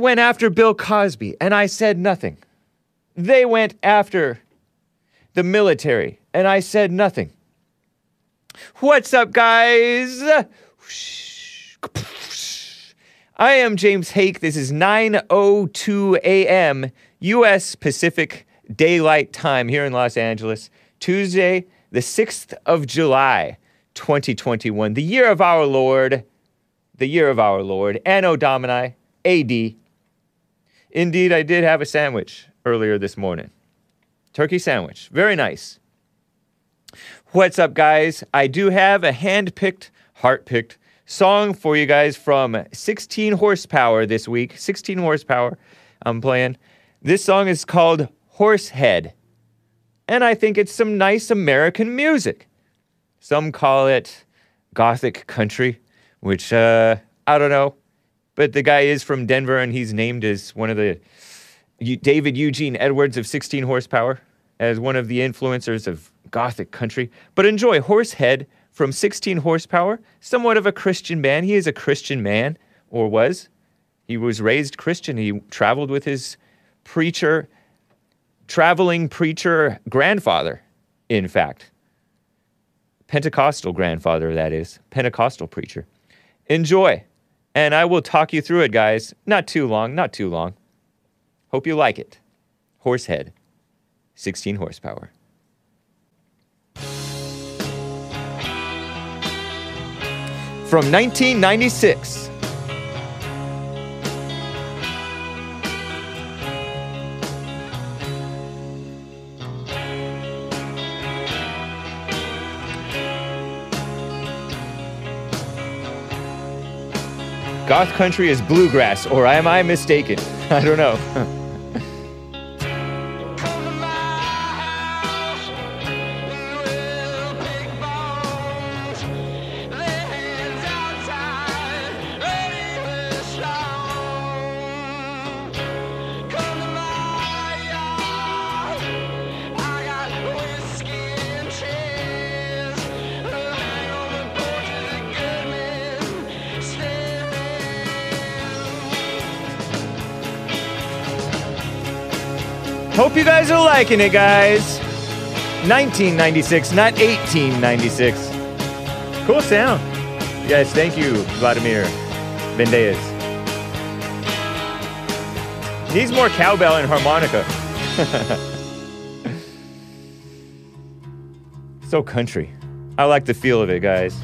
went after Bill Cosby, and I said nothing. They went after the military, and I said nothing. What's up, guys? I am James Hake. This is 9:02 a.m. U.S. Pacific Daylight Time here in Los Angeles. Tuesday, the 6th of July, 2021, the year of our Lord, the year of our Lord, Anno Domini, AD. Indeed, I did have a sandwich earlier this morning. Turkey sandwich. Very nice. What's up, guys? I do have a hand picked, heart picked song for you guys from 16 Horsepower this week. 16 Horsepower, I'm playing. This song is called Horsehead. And I think it's some nice American music. Some call it Gothic country, which, uh, I don't know. But the guy is from Denver and he's named as one of the David Eugene Edwards of 16 Horsepower as one of the influencers of Gothic country. But enjoy Horsehead from 16 Horsepower, somewhat of a Christian man. He is a Christian man, or was. He was raised Christian. He traveled with his preacher, traveling preacher grandfather, in fact. Pentecostal grandfather, that is. Pentecostal preacher. Enjoy. And I will talk you through it, guys. Not too long, not too long. Hope you like it. Horsehead, 16 horsepower. From 1996. Goth country is bluegrass, or am I mistaken? I don't know. liking it, guys. 1996, not 1896. Cool sound. Yes, thank you, Vladimir Vendeas. Needs more cowbell and harmonica. so country. I like the feel of it, guys.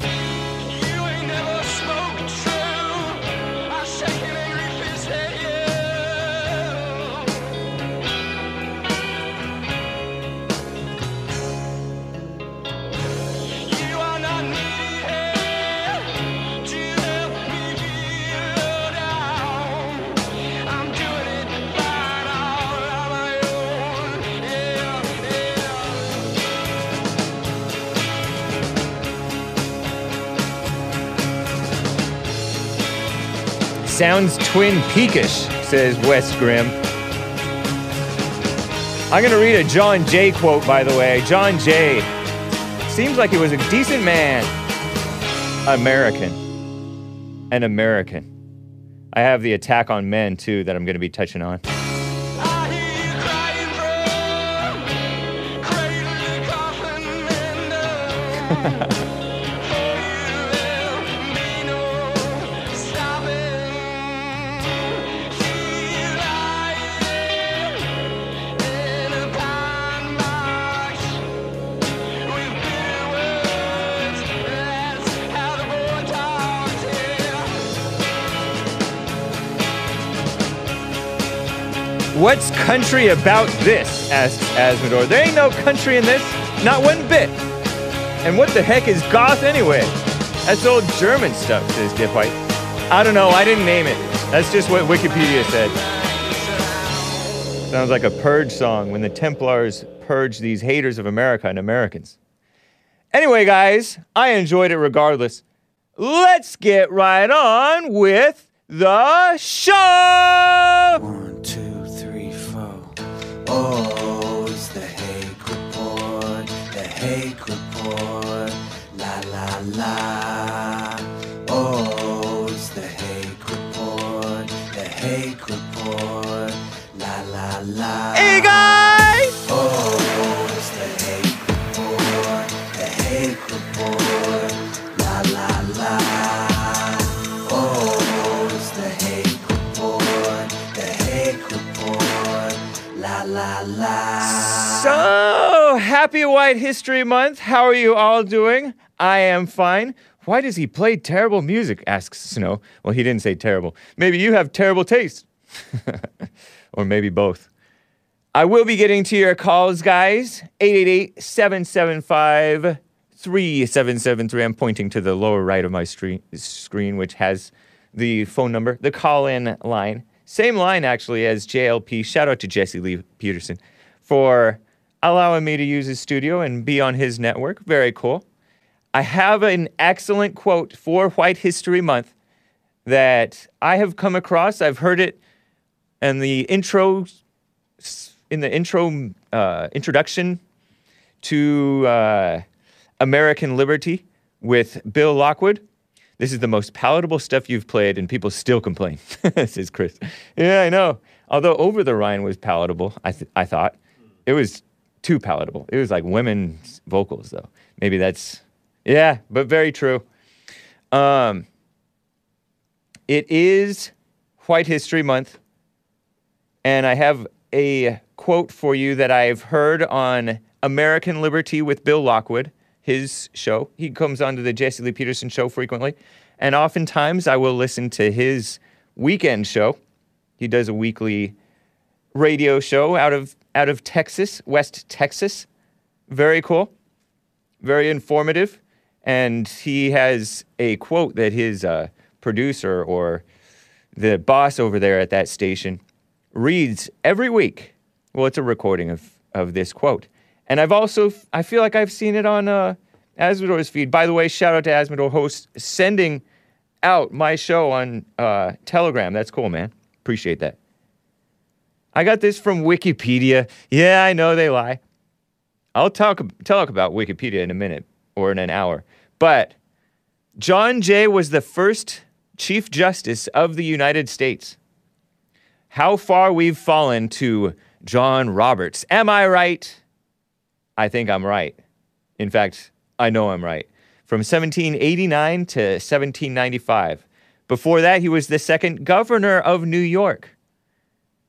Twin Peakish, says West Grim. I'm going to read a John Jay quote, by the way. John Jay seems like he was a decent man. American. An American. I have the attack on men, too, that I'm going to be touching on. What's country about this? asks Asmodor. There ain't no country in this, not one bit. And what the heck is goth anyway? That's old German stuff, says Dip White. I don't know, I didn't name it. That's just what Wikipedia said. Sounds like a purge song when the Templars purge these haters of America and Americans. Anyway, guys, I enjoyed it regardless. Let's get right on with the show! One, two. Oh, it's the Hake Report, the Hake Report, la la la. Oh, it's the Hake Report, the Hake Report. La la la. Hey So happy White History Month. How are you all doing? I am fine. Why does he play terrible music? asks Snow. Well, he didn't say terrible. Maybe you have terrible taste. or maybe both. I will be getting to your calls, guys. 888 775 3773. I'm pointing to the lower right of my stre- screen, which has the phone number, the call in line. Same line, actually, as JLP. Shout out to Jesse Lee Peterson for allowing me to use his studio and be on his network. Very cool. I have an excellent quote for White History Month that I have come across. I've heard it in the intro, in the intro uh, introduction to uh, American Liberty with Bill Lockwood. This is the most palatable stuff you've played, and people still complain. says Chris. Yeah, I know. Although Over the Rhine was palatable, I, th- I thought it was too palatable. It was like women's vocals, though. Maybe that's yeah, but very true. Um, it is White History Month, and I have a quote for you that I've heard on American Liberty with Bill Lockwood, his show. He comes onto the Jesse Lee Peterson show frequently, and oftentimes I will listen to his weekend show. He does a weekly radio show out of out of Texas, West Texas. Very cool, very informative, and he has a quote that his uh, producer or the boss over there at that station reads every week. Well, it's a recording of of this quote, and I've also I feel like I've seen it on uh, Asmodor's feed. By the way, shout out to Asmodor host sending out my show on uh, Telegram. That's cool, man. Appreciate that. I got this from Wikipedia. Yeah, I know they lie. I'll talk talk about Wikipedia in a minute or in an hour. But John Jay was the first Chief Justice of the United States. How far we've fallen to John Roberts. Am I right? I think I'm right. In fact, I know I'm right. From 1789 to 1795. Before that, he was the second governor of New York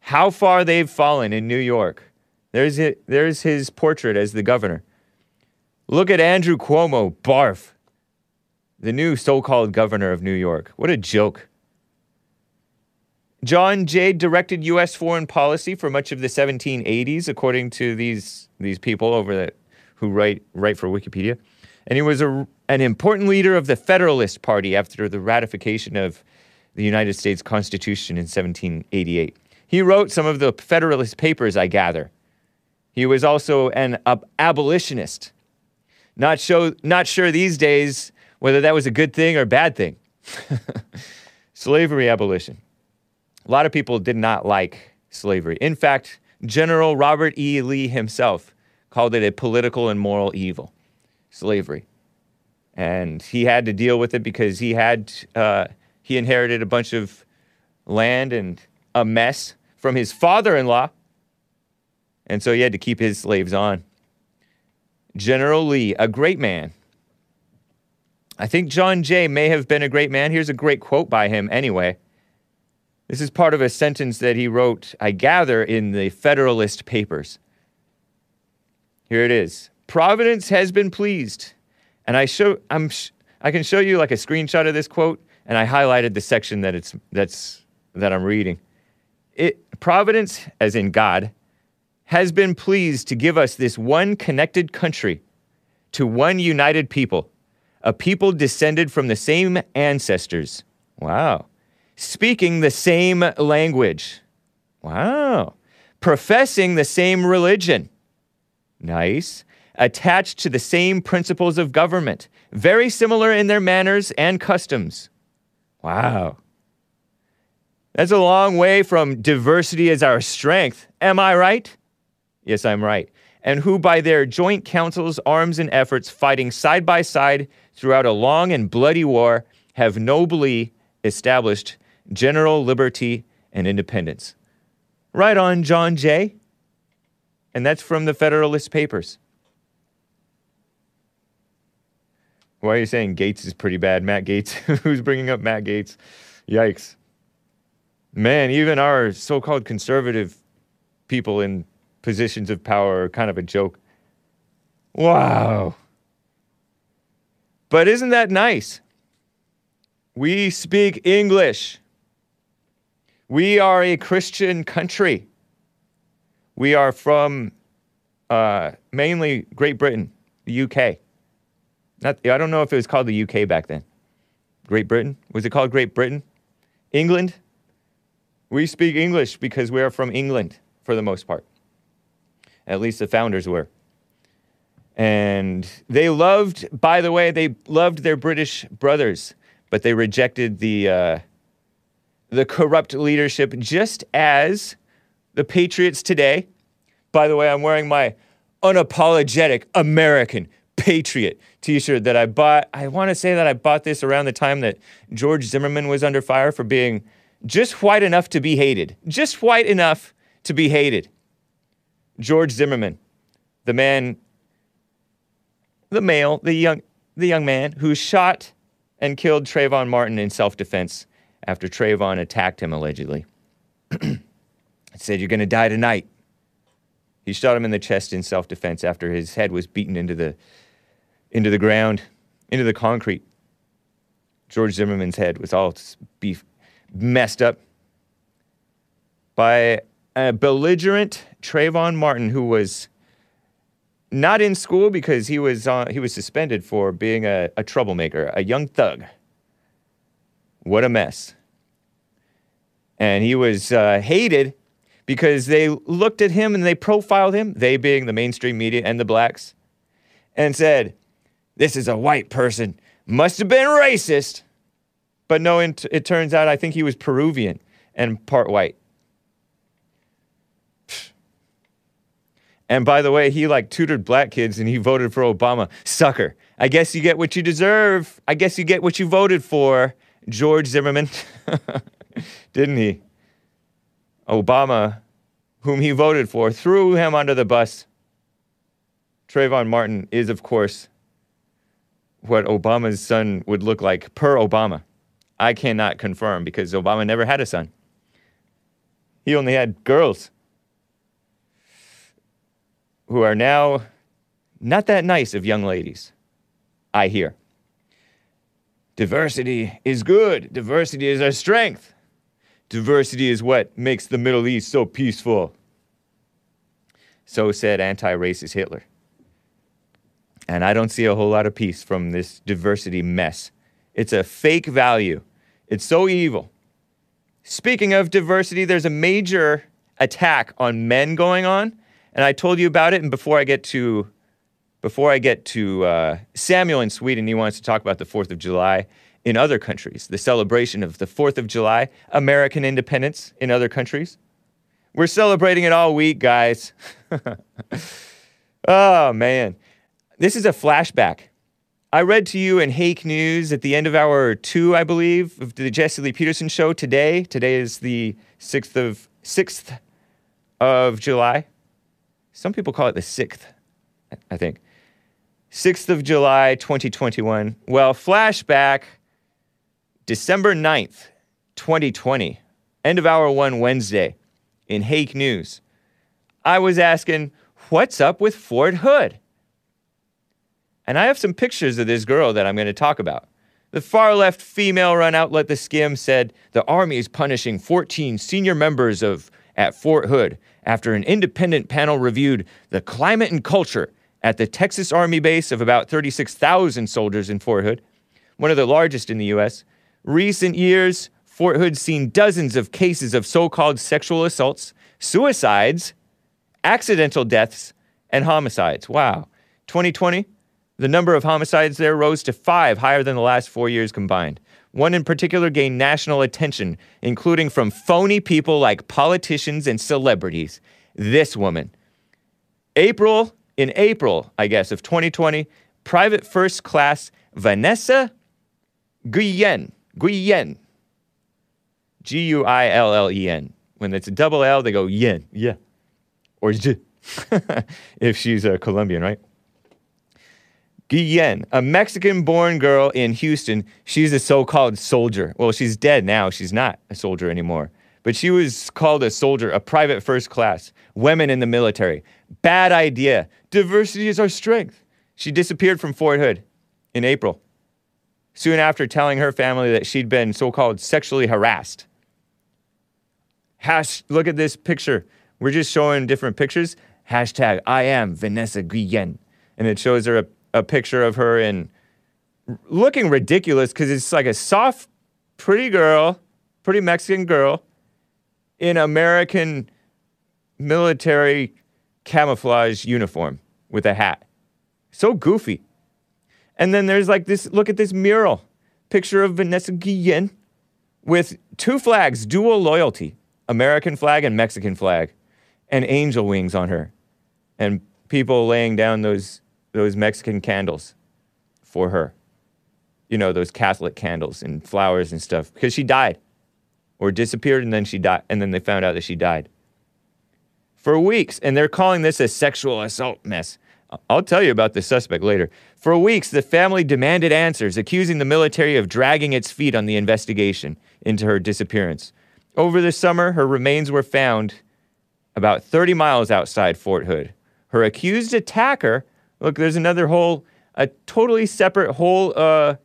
how far they've fallen in New York. There's, it, there's his portrait as the governor. Look at Andrew Cuomo, barf. The new so called governor of New York. What a joke. John Jay directed U.S. foreign policy for much of the 1780s, according to these, these people over the, who write, write for Wikipedia. And he was a, an important leader of the Federalist Party after the ratification of the United States Constitution in 1788. He wrote some of the Federalist Papers, I gather. He was also an ab- abolitionist. Not, show, not sure these days whether that was a good thing or bad thing. slavery abolition. A lot of people did not like slavery. In fact, General Robert E. Lee himself called it a political and moral evil, slavery. And he had to deal with it because he had uh, he inherited a bunch of land and a mess from his father-in-law, and so he had to keep his slaves on. General Lee, a great man. I think John Jay may have been a great man. Here's a great quote by him, anyway. This is part of a sentence that he wrote, I gather, in the Federalist Papers. Here it is. Providence has been pleased. And I show I'm I can show you like a screenshot of this quote and I highlighted the section that it's that's that I'm reading. It Providence as in God has been pleased to give us this one connected country to one united people, a people descended from the same ancestors. Wow. Speaking the same language. Wow. Professing the same religion. Nice. Attached to the same principles of government, very similar in their manners and customs. Wow. That's a long way from diversity as our strength. Am I right? Yes, I'm right. And who, by their joint counsels, arms, and efforts, fighting side by side throughout a long and bloody war, have nobly established general liberty and independence. Right on, John Jay. And that's from the Federalist Papers. Why are you saying Gaetz is pretty bad? Matt Gaetz? Who's bringing up Matt Gaetz? Yikes. Man, even our so called conservative people in positions of power are kind of a joke. Wow. But isn't that nice? We speak English. We are a Christian country. We are from uh, mainly Great Britain, the UK. Not, I don't know if it was called the UK back then. Great Britain? Was it called Great Britain? England? We speak English because we are from England for the most part. At least the founders were. And they loved, by the way, they loved their British brothers, but they rejected the, uh, the corrupt leadership just as the Patriots today. By the way, I'm wearing my unapologetic American Patriot t shirt that I bought. I want to say that I bought this around the time that George Zimmerman was under fire for being just white enough to be hated. Just white enough to be hated. George Zimmerman, the man, the male, the young, the young man who shot and killed Trayvon Martin in self defense after Trayvon attacked him allegedly. said, You're going to die tonight. He shot him in the chest in self defense after his head was beaten into the, into the ground, into the concrete. George Zimmerman's head was all beef, messed up by a belligerent Trayvon Martin who was not in school because he was uh, he was suspended for being a, a troublemaker, a young thug. What a mess! And he was uh, hated because they looked at him and they profiled him, they being the mainstream media and the blacks, and said, "This is a white person, must have been racist." But no, it, it turns out I think he was Peruvian and part white. And by the way, he like tutored black kids and he voted for Obama. Sucker. I guess you get what you deserve. I guess you get what you voted for, George Zimmerman. Didn't he? Obama, whom he voted for, threw him under the bus. Trayvon Martin is, of course, what Obama's son would look like per Obama. I cannot confirm because Obama never had a son. He only had girls who are now not that nice of young ladies, I hear. Diversity is good. Diversity is our strength. Diversity is what makes the Middle East so peaceful. So said anti racist Hitler. And I don't see a whole lot of peace from this diversity mess. It's a fake value, it's so evil. Speaking of diversity, there's a major attack on men going on, and I told you about it. And before I get to before I get to uh, Samuel in Sweden, he wants to talk about the Fourth of July in other countries, the celebration of the 4th of July, American independence in other countries. We're celebrating it all week, guys. oh, man. This is a flashback. I read to you in Hake News at the end of hour two, I believe, of the Jesse Lee Peterson show today. Today is the 6th of 6th of July. Some people call it the 6th, I think. 6th of July, 2021. Well, flashback December 9th, 2020, end of hour one Wednesday, in Hake News, I was asking, what's up with Fort Hood? And I have some pictures of this girl that I'm going to talk about. The far left female run outlet The Skimm said the Army is punishing 14 senior members of at Fort Hood after an independent panel reviewed the climate and culture at the Texas Army base of about 36,000 soldiers in Fort Hood, one of the largest in the U.S recent years, Fort Hood's seen dozens of cases of so called sexual assaults, suicides, accidental deaths, and homicides. Wow. 2020, the number of homicides there rose to five, higher than the last four years combined. One in particular gained national attention, including from phony people like politicians and celebrities. This woman. April, in April, I guess, of 2020, Private First Class Vanessa Guillen Guillen. G U I L L E N. When it's a double L, they go yen, yeah. Or j, if she's a Colombian, right? Guillen, a Mexican born girl in Houston. She's a so called soldier. Well, she's dead now. She's not a soldier anymore. But she was called a soldier, a private first class, women in the military. Bad idea. Diversity is our strength. She disappeared from Fort Hood in April, soon after telling her family that she'd been so called sexually harassed. Hash, look at this picture. We're just showing different pictures. Hashtag I am Vanessa Guillen. And it shows her a, a picture of her in looking ridiculous because it's like a soft, pretty girl, pretty Mexican girl in American military camouflage uniform with a hat. So goofy. And then there's like this look at this mural picture of Vanessa Guillen with two flags, dual loyalty American flag and Mexican flag, and angel wings on her. And people laying down those, those Mexican candles for her. You know, those Catholic candles and flowers and stuff, because she died or disappeared and then she died. And then they found out that she died. For weeks, and they're calling this a sexual assault mess. I'll tell you about the suspect later. For weeks, the family demanded answers, accusing the military of dragging its feet on the investigation into her disappearance. Over the summer, her remains were found about 30 miles outside Fort Hood. Her accused attacker, look, there's another whole, a totally separate whole uh,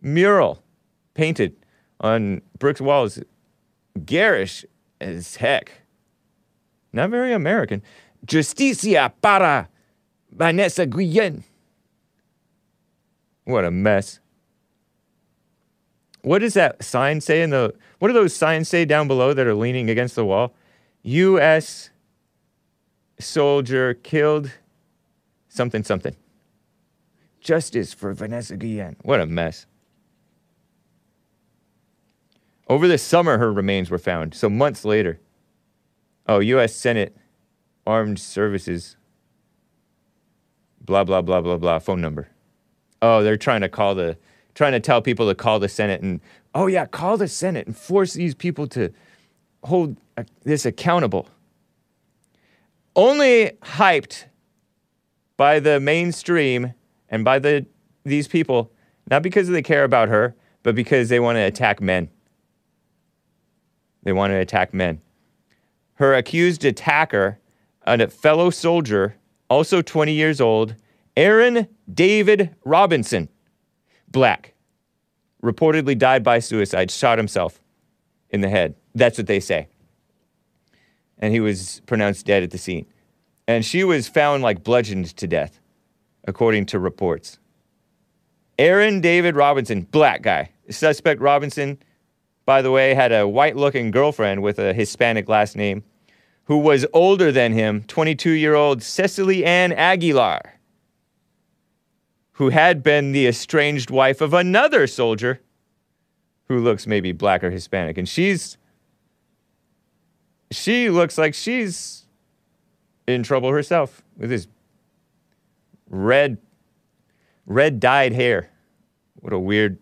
mural painted on brick walls. Garish as heck. Not very American. Justicia para Vanessa Guillen. What a mess. What does that sign say in the what do those signs say down below that are leaning against the wall? US soldier killed something something. Justice for Vanessa Guillen. What a mess. Over the summer, her remains were found. So months later. Oh, U.S. Senate Armed Services. Blah, blah, blah, blah, blah. Phone number. Oh, they're trying to call the, trying to tell people to call the Senate and, oh, yeah, call the Senate and force these people to hold this accountable. Only hyped by the mainstream and by the, these people, not because they care about her, but because they want to attack men. They want to attack men. Her accused attacker, a fellow soldier, also 20 years old, Aaron David Robinson, black, reportedly died by suicide, shot himself in the head. That's what they say. And he was pronounced dead at the scene. And she was found like bludgeoned to death, according to reports. Aaron David Robinson, black guy. Suspect Robinson by the way, had a white looking girlfriend with a Hispanic last name who was older than him, 22 year old Cecily Ann Aguilar, who had been the estranged wife of another soldier who looks maybe black or Hispanic. And she's, she looks like she's in trouble herself with his red, red dyed hair. What a weird,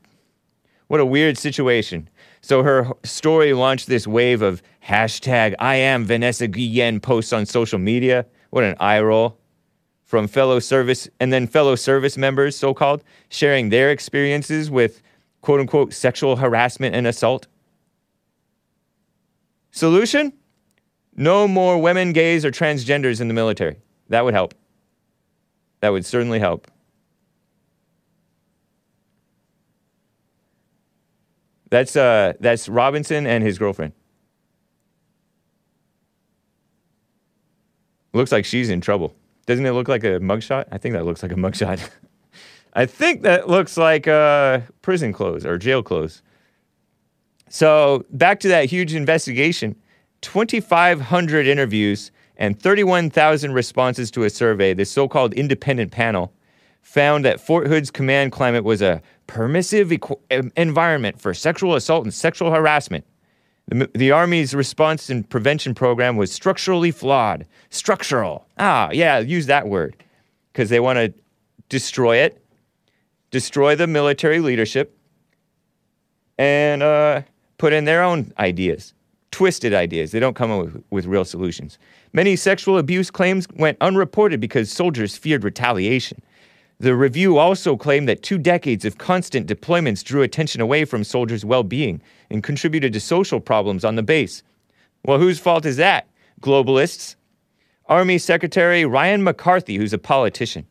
what a weird situation. So her story launched this wave of hashtag I am Vanessa Guillen posts on social media. What an eye roll from fellow service and then fellow service members, so called, sharing their experiences with quote unquote sexual harassment and assault. Solution? No more women, gays, or transgenders in the military. That would help. That would certainly help. That's uh, that's Robinson and his girlfriend. Looks like she's in trouble. Doesn't it look like a mugshot? I think that looks like a mugshot. I think that looks like uh, prison clothes or jail clothes. So back to that huge investigation 2,500 interviews and 31,000 responses to a survey, this so called independent panel found that Fort Hood's command climate was a permissive equ- environment for sexual assault and sexual harassment. The, the, Army's response and prevention program was structurally flawed. Structural. Ah, yeah, use that word. Because they want to destroy it, destroy the military leadership, and uh, put in their own ideas, twisted ideas. They don't come up with, with real solutions. Many sexual abuse claims went unreported because soldiers feared retaliation. The review also claimed that two decades of constant deployments drew attention away from soldiers' well being and contributed to social problems on the base. Well, whose fault is that? Globalists. Army Secretary Ryan McCarthy, who's a politician.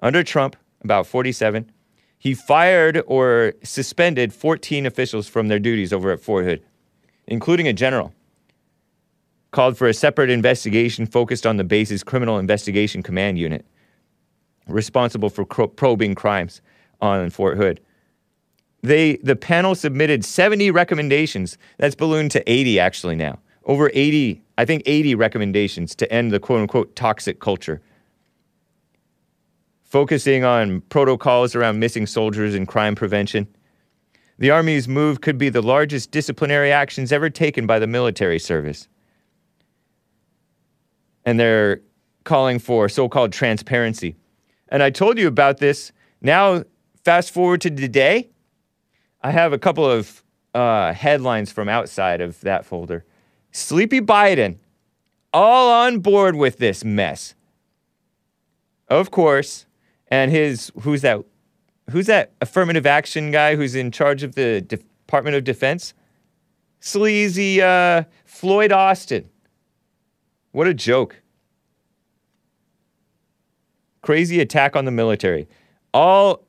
Under Trump, about 47, he fired or suspended 14 officials from their duties over at Fort Hood, including a general. Called for a separate investigation focused on the base's Criminal Investigation Command Unit responsible for probing crimes on Fort Hood. They, the panel submitted 70 recommendations. That's ballooned to 80 actually now. Over 80, I think 80 recommendations to end the quote unquote toxic culture. Focusing on protocols around missing soldiers and crime prevention. The Army's move could be the largest disciplinary actions ever taken by the military service. And they're calling for so called transparency. And I told you about this. Now, fast forward to today, I have a couple of uh, headlines from outside of that folder. Sleepy Biden, all on board with this mess. Of course. And his, who's that? Who's that affirmative action guy who's in charge of the Department of Defense? Sleazy uh, Floyd Austin. What a joke. Crazy attack on the military. All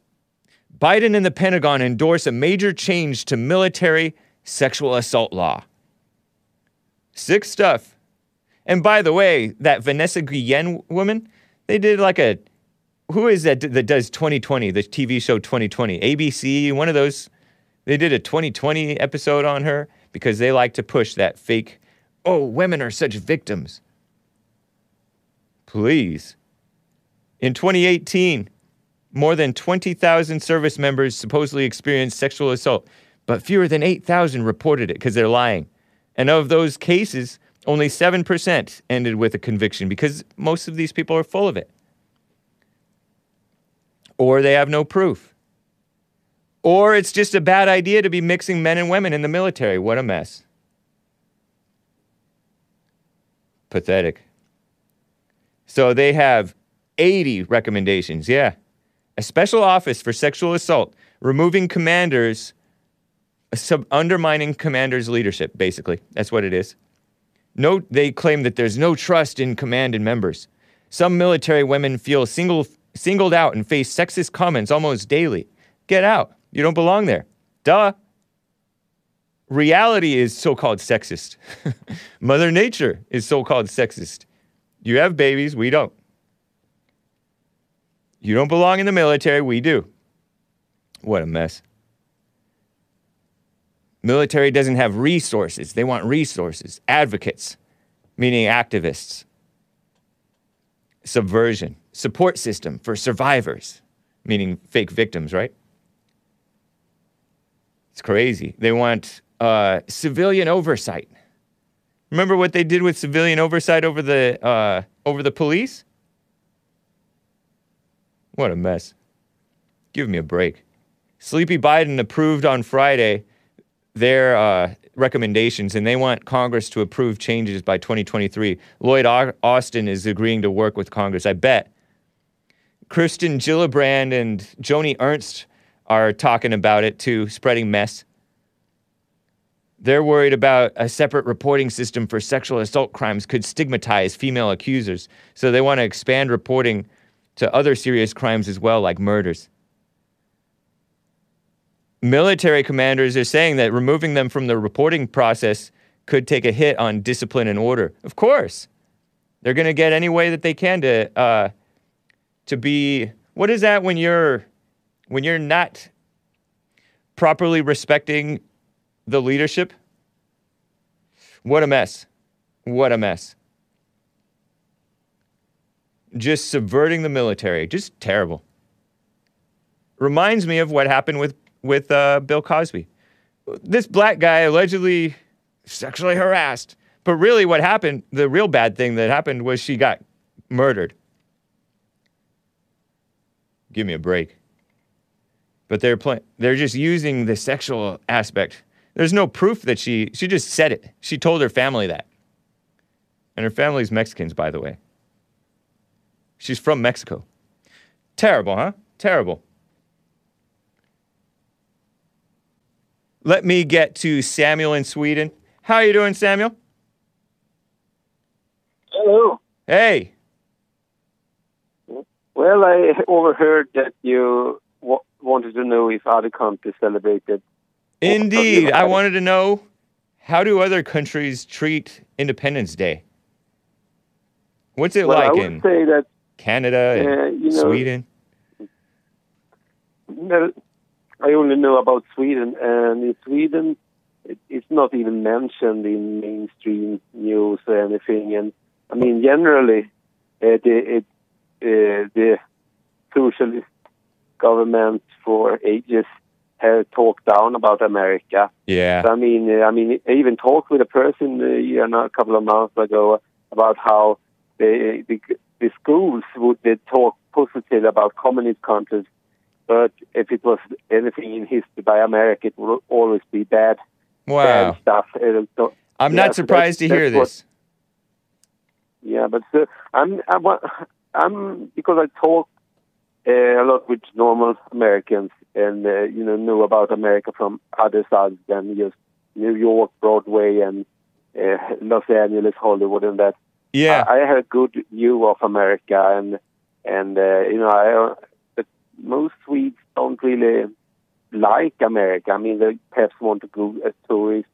Biden and the Pentagon endorse a major change to military sexual assault law. Sick stuff. And by the way, that Vanessa Guillen woman, they did like a who is that that does 2020, the TV show 2020? ABC, one of those. They did a 2020 episode on her because they like to push that fake, oh, women are such victims. Please. In 2018, more than 20,000 service members supposedly experienced sexual assault, but fewer than 8,000 reported it because they're lying. And of those cases, only 7% ended with a conviction because most of these people are full of it. Or they have no proof. Or it's just a bad idea to be mixing men and women in the military. What a mess. Pathetic. So they have 80 recommendations, yeah. A special office for sexual assault, removing commanders, sub- undermining commanders' leadership, basically. That's what it is. No, they claim that there's no trust in command and members. Some military women feel single, singled out and face sexist comments almost daily. Get out. You don't belong there. Duh. Reality is so called sexist. Mother Nature is so called sexist. You have babies, we don't. You don't belong in the military, we do. What a mess. Military doesn't have resources. They want resources. Advocates, meaning activists. Subversion. Support system for survivors, meaning fake victims, right? It's crazy. They want uh, civilian oversight. Remember what they did with civilian oversight over the uh, over the police? What a mess. Give me a break. Sleepy Biden approved on Friday their uh, recommendations, and they want Congress to approve changes by 2023. Lloyd Austin is agreeing to work with Congress. I bet. Kirsten Gillibrand and Joni Ernst are talking about it too, spreading mess. They're worried about a separate reporting system for sexual assault crimes could stigmatize female accusers. So they want to expand reporting to other serious crimes as well, like murders. Military commanders are saying that removing them from the reporting process could take a hit on discipline and order. Of course, they're going to get any way that they can to uh, to be. What is that when you're when you're not properly respecting the leadership? What a mess! What a mess! Just subverting the military. Just terrible. Reminds me of what happened with, with uh, Bill Cosby. This black guy allegedly sexually harassed. But really, what happened, the real bad thing that happened was she got murdered. Give me a break. But they're, play- they're just using the sexual aspect There's no proof that she she just said it. She told her family that. And her family's Mexicans, by the way. She's from Mexico. Terrible, huh? Terrible. Let me get to Samuel in Sweden. How are you doing, Samuel? Hello. Hey. Well, I overheard that you w- wanted to know if other countries celebrated. Indeed. I wanted to know how do other countries treat Independence Day? What's it Well, I like would in say that Canada and uh, you know, Sweden? well, I only know about Sweden, and in Sweden, it, it's not even mentioned in mainstream news or anything. And I mean, generally, uh, the it, uh, the socialist government for ages have talked down about America. Yeah. I mean, uh, I mean, I even talked with a person uh, you know, a couple of months ago about how the the, the schools would they talk positive about communist countries, but if it was anything in history by America, it would always be bad, Wow. bad stuff. So- I'm yeah, not so surprised to that's- hear that's what- this. yeah, but uh, I'm, I'm I'm because I talk uh, a lot with normal Americans and uh, you know know about America from other sides than just New York, Broadway, and uh, Los Angeles, Hollywood, and that. Yeah. I, I have a good view of America, and and uh, you know I but most Swedes don't really like America. I mean, they perhaps want to go as tourists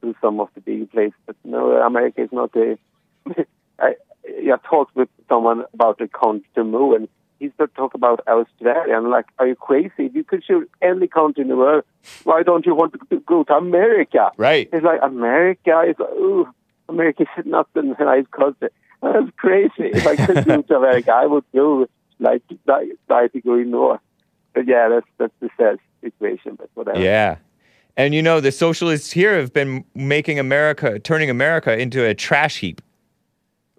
to some of the big places, but no, America is not a I, I talked with someone about the country to move, and he started talking about Australia. I'm like, are you crazy? You could choose any country in the world. Why don't you want to go to America? Right. It's like America is, ooh, America is not a nice country. That's crazy. If I could go to America, I would go like die, die to go north. But yeah, that's that's the sad situation. But whatever. Yeah. And you know, the socialists here have been making America, turning America into a trash heap.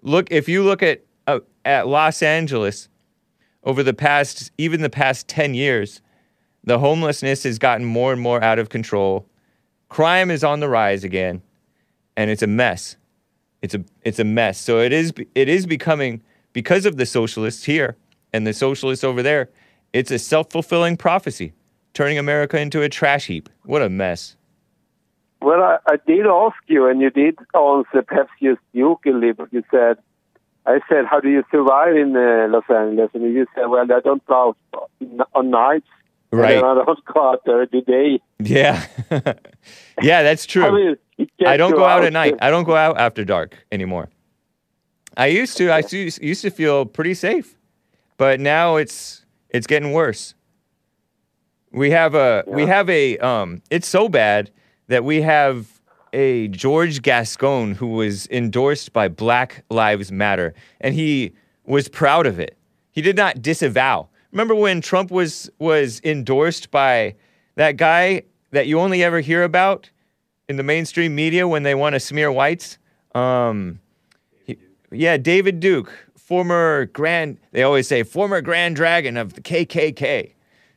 Look, if you look at uh, at Los Angeles over the past, even the past 10 years, the homelessness has gotten more and more out of control. Crime is on the rise again, and it's a mess. It's a it's a mess. So it is it is becoming because of the socialists here and the socialists over there. It's a self-fulfilling prophecy, turning America into a trash heap. What a mess. Well, I, I did ask you, and you did answer perhaps just jokingly, but you said, I said, how do you survive in uh, Los Angeles? And you said, well, I don't go on nights. Right. And I don't go out there every day. Yeah. yeah, that's true. I mean, I don't go out at night. I don't go out after dark anymore. I used to. I used used to feel pretty safe, but now it's it's getting worse. We have a we have a um. It's so bad that we have a George Gascon who was endorsed by Black Lives Matter, and he was proud of it. He did not disavow. Remember when Trump was was endorsed by that guy that you only ever hear about in the mainstream media when they want to smear whites? Um, he- yeah, David Duke, former grand. They always say former Grand Dragon of the KKK,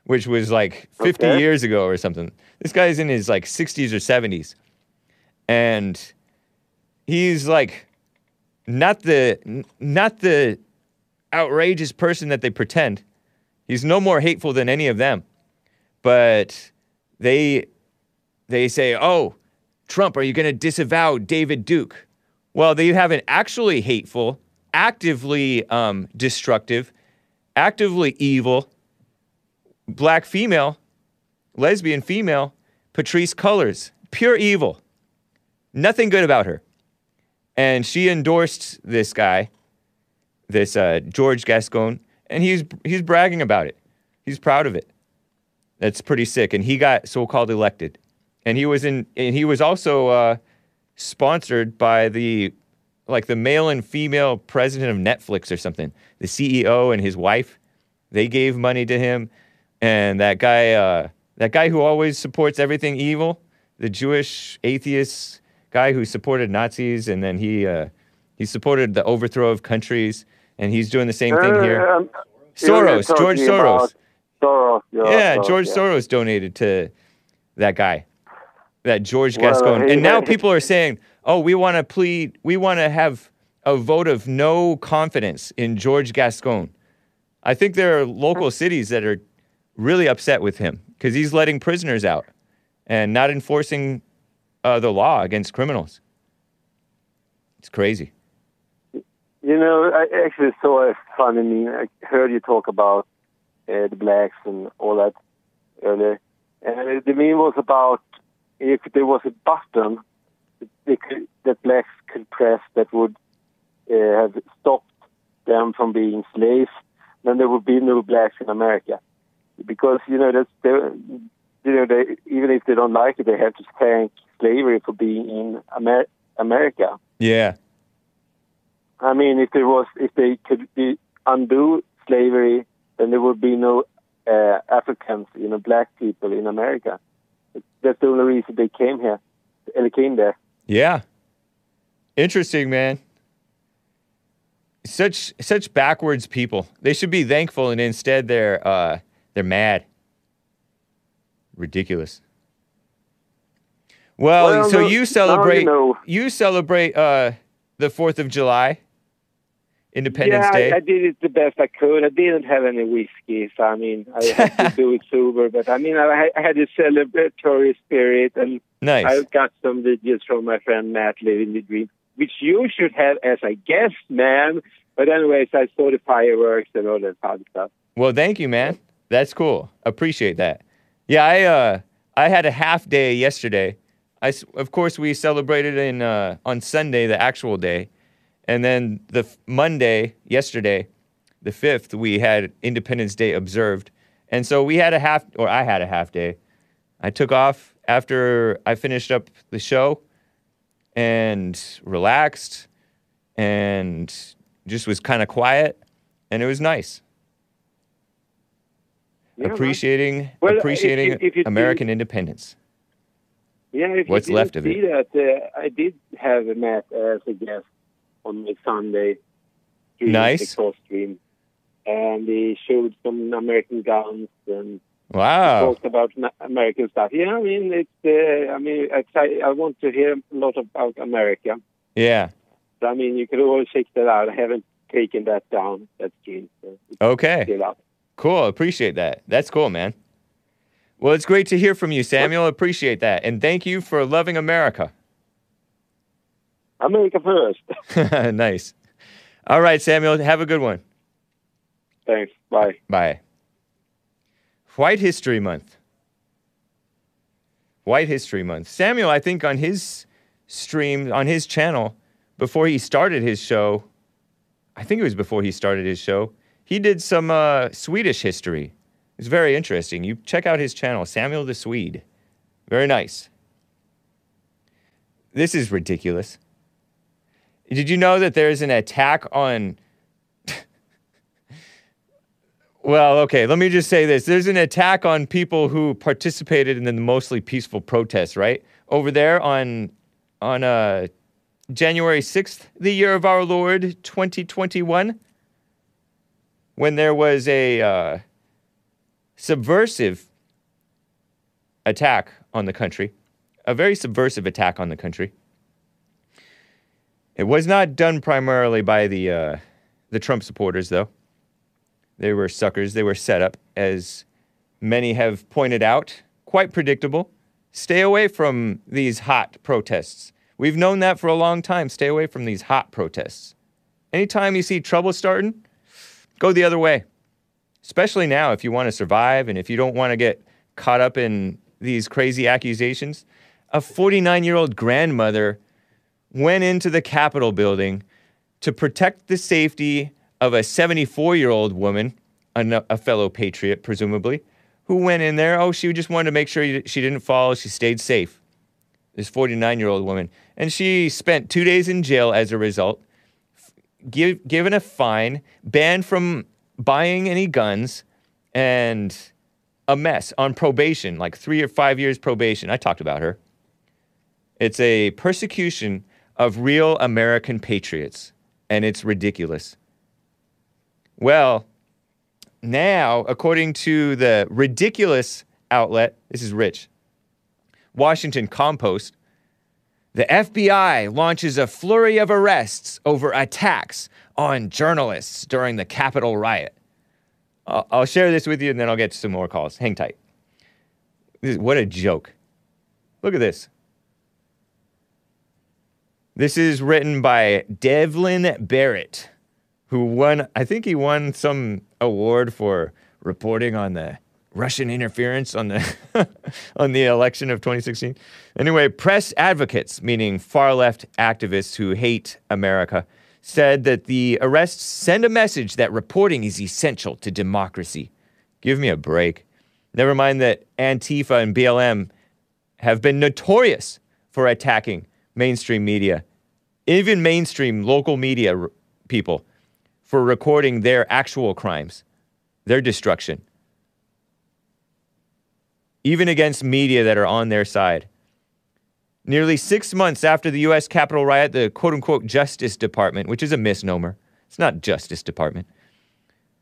which was like 50 Okay. years ago or something. This guy's in his like 60s or 70s, and he's like not the not the outrageous person that they pretend. He's no more hateful than any of them. But they they say, "Oh, Trump, are you going to disavow David Duke?" Well, they have an actually hateful, actively um, destructive, actively evil black female, lesbian female, Patrisse Cullors, pure evil. Nothing good about her. And she endorsed this guy, this uh, George Gascon, and he's he's bragging about it. He's proud of it. That's pretty sick. And he got so-called elected, and he was in. And he was also uh, sponsored by the like the male and female president of Netflix or something. The CEO and his wife, they gave money to him, and that guy, uh, that guy who always supports everything evil, the Jewish atheist guy who supported Nazis, and then he uh, he supported the overthrow of countries, and he's doing the same thing here. um, Soros, George Soros. Soros. Yeah, Soros, George yeah. Soros donated to that guy. that George Well, Gascon. and now people are saying, "Oh, we want to plead. We want to have a vote of no confidence in George Gascon." I think there are local cities that are really upset with him because he's letting prisoners out and not enforcing uh, the law against criminals. It's crazy. You know, I actually saw a funny meme. I heard you talk about uh, the blacks and all that earlier. And the meme was about if there was a button they could, that blacks could press that would uh, have stopped them from being slaves, then there would be no blacks in America. Because, you know, that's, you know, they, even if they don't like it, they have to thank slavery for being in Amer- America. Yeah. I mean, if there was, if they could be, undo slavery, then there would be no uh, Africans, you know, black people in America. That's the only reason they came here, and they came there. Yeah. Interesting, man. Such such backwards people. They should be thankful, and instead they're uh, they're mad. Ridiculous. Well, Well, so no- you you celebrate know. you celebrate uh, the Fourth of July, Independence yeah, Day. I, I did it the best I could. I didn't have any whiskey, so I mean, I had to do it sober. But I mean, I, I had a celebratory spirit, and nice. I got some videos from my friend Matt living the dream, which you should have as a guest, man. But anyways, I saw the fireworks and all that fun stuff. Well, thank you, man. That's cool. Appreciate that. Yeah, I uh I had a half day yesterday. I of course we celebrated in uh, on Sunday the actual day, and then the f- Monday yesterday, the fifth we had Independence Day observed, and so we had a half or I had a half day. I took off after I finished up the show, and relaxed, and just was kind of quiet, and it was nice. Yeah, appreciating Well, appreciating if- if you American independence. Yeah, if What's you left of see that, uh, I did have Matt as a guest on my Sunday Nice. the and he showed some American guns and Wow. talked about American stuff. Yeah, I mean, it's. Uh, I mean, I, I want to hear a lot about America. Yeah. So, I mean, you can always check that out. I haven't taken that down that stream, so Okay. Cool. Appreciate that. That's cool, man. Well, it's great to hear from you, Samuel. Appreciate that. And thank you for loving America. America first. nice. All right, Samuel. Have a good one. Thanks. Bye. Bye. White History Month. White History Month. Samuel, I think on his stream, on his channel, before he started his show, I think it was before he started his show, he did some uh, Swedish history. It's very interesting. You check out his channel, Samuel the Swede. Very nice. This is ridiculous. Did you know that there's an attack on Well, okay, let me just say this. There's an attack on people who participated in the mostly peaceful protests, right? Over there on on uh January 6th, the year of our Lord 2021, when there was a uh, subversive attack on the country, a very subversive attack on the country. It was not done primarily by the uh, the Trump supporters, though. They were suckers. They were set up, as many have pointed out. Quite predictable. Stay away from these hot protests. We've known that for a long time. Stay away from these hot protests. Anytime you see trouble starting, go the other way. Especially now, if you want to survive and if you don't want to get caught up in these crazy accusations. A 49 year old grandmother went into the Capitol building to protect the safety of a 74 year old woman, a, a fellow patriot, presumably, who went in there. Oh, she just wanted to make sure she didn't fall. She stayed safe. This 49 year old woman. And she spent two days in jail as a result, give, given a fine, banned from buying any guns, and a mess on probation, like three or five years probation. I talked about her. It's a persecution of real American patriots, and it's ridiculous. Well, now, according to the ridiculous outlet, this is rich. Washington Compost. The FBI launches a flurry of arrests over attacks on journalists during the Capitol riot. I'll, share this with you and then I'll get some more calls. Hang tight. This, what a joke. Look at this. This is written by Devlin Barrett, who won, I think he won some award for reporting on the Russian interference on the on the election of 2016. Anyway, press advocates, meaning far left activists who hate America, said that the arrests send a message that reporting is essential to democracy. Give me a break. Never mind that Antifa and BLM have been notorious for attacking mainstream media, even mainstream local media r- people, for recording their actual crimes, their destruction even against media that are on their side. Nearly six months after the U.S. Capitol riot, the quote unquote Justice Department, which is a misnomer, it's not Justice Department.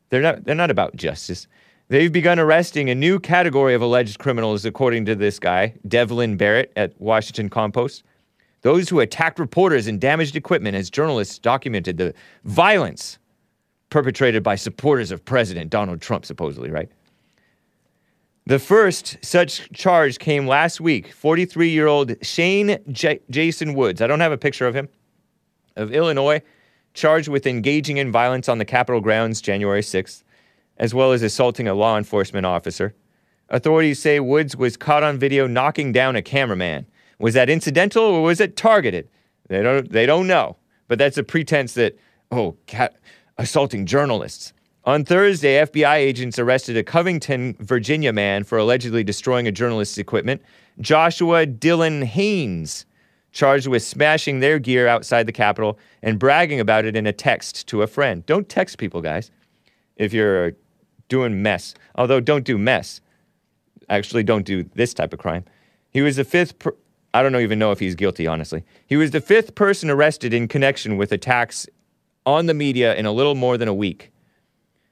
They're not, they're not about justice. They've begun arresting a new category of alleged criminals, according to this guy, Devlin Barrett at Washington Compost. Those who attacked reporters and damaged equipment as journalists documented the violence perpetrated by supporters of President Donald Trump, supposedly, right? The first such charge came last week. 43 year old Shane J- Jason Woods, I don't have a picture of him, of Illinois, charged with engaging in violence on the Capitol grounds January 6th, as well as assaulting a law enforcement officer. Authorities say Woods was caught on video knocking down a cameraman. Was that incidental or was it targeted? They don't, they don't know. But that's a pretense that, oh, cat, assaulting journalists. On Thursday, FBI agents arrested a Covington, Virginia man for allegedly destroying a journalist's equipment. Joshua Dylan Haynes, charged with smashing their gear outside the Capitol and bragging about it in a text to a friend. Don't text people, guys, if you're doing mess. Although, don't do mess. Actually, don't do this type of crime. He was the fifth. I don't even know if he's guilty, honestly. He was the fifth person arrested in connection with attacks on the media in a little more than a week.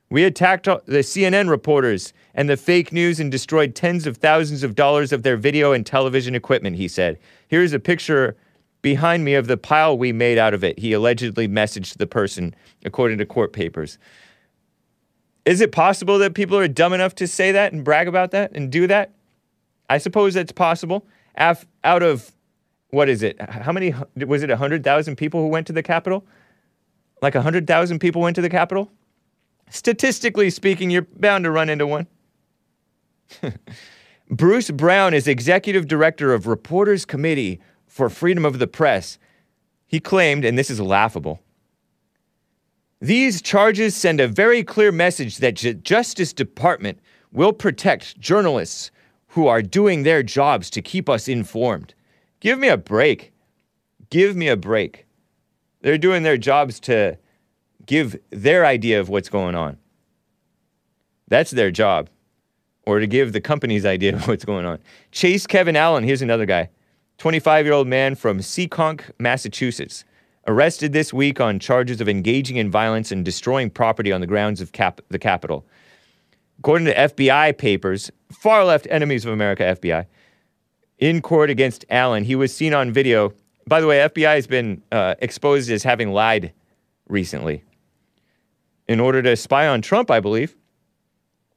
We attacked the CNN reporters and the fake news and destroyed tens of thousands of dollars of their video and television equipment, he said. Here's a picture behind me of the pile we made out of it, he allegedly messaged the person, according to court papers. Is it possible that people are dumb enough to say that and brag about that and do that? I suppose that's possible. Af- out of, what is it? How many, was it 100,000 people who went to the Capitol? Like 100,000 people went to the Capitol? Statistically speaking, you're bound to run into one. Bruce Brown is executive director of Reporters Committee for Freedom of the Press. He claimed, and this is laughable, these charges send a very clear message that the Justice Department will protect journalists who are doing their jobs to keep us informed. Give me a break. Give me a break. They're doing their jobs to give their idea of what's going on. That's their job. Or to give the company's idea of what's going on. Chase Kevin Allen, here's another guy 25 year old man from Seekonk, Massachusetts, arrested this week on charges of engaging in violence and destroying property on the grounds of Cap- the Capitol. According to FBI papers, far left enemies of America, FBI, in court against Allen, he was seen on video. By the way, FBI has been uh, exposed as having lied recently in order to spy on Trump, I believe.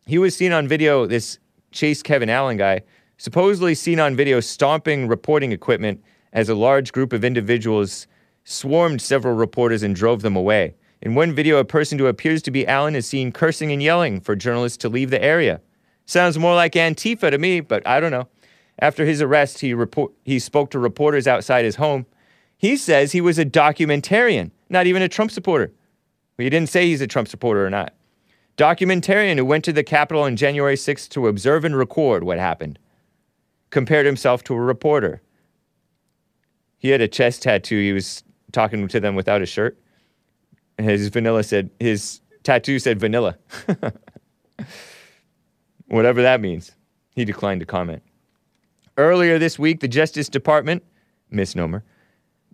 He was seen on video, this Chase Kevin Allen guy, supposedly seen on video stomping reporting equipment as a large group of individuals swarmed several reporters and drove them away. In one video, a person who appears to be Allen is seen cursing and yelling for journalists to leave the area. Sounds more like Antifa to me, but I don't know. After his arrest, he, report- he spoke to reporters outside his home. He says he was a documentarian, not even a Trump supporter. He didn't say he's a Trump supporter or not. Documentarian who went to the Capitol on January 6th to observe and record what happened. Compared himself to a reporter. He had a chest tattoo. He was talking to them without a shirt. His vanilla said, his tattoo said vanilla. Whatever that means. He declined to comment. Earlier this week, the Justice Department, misnomer,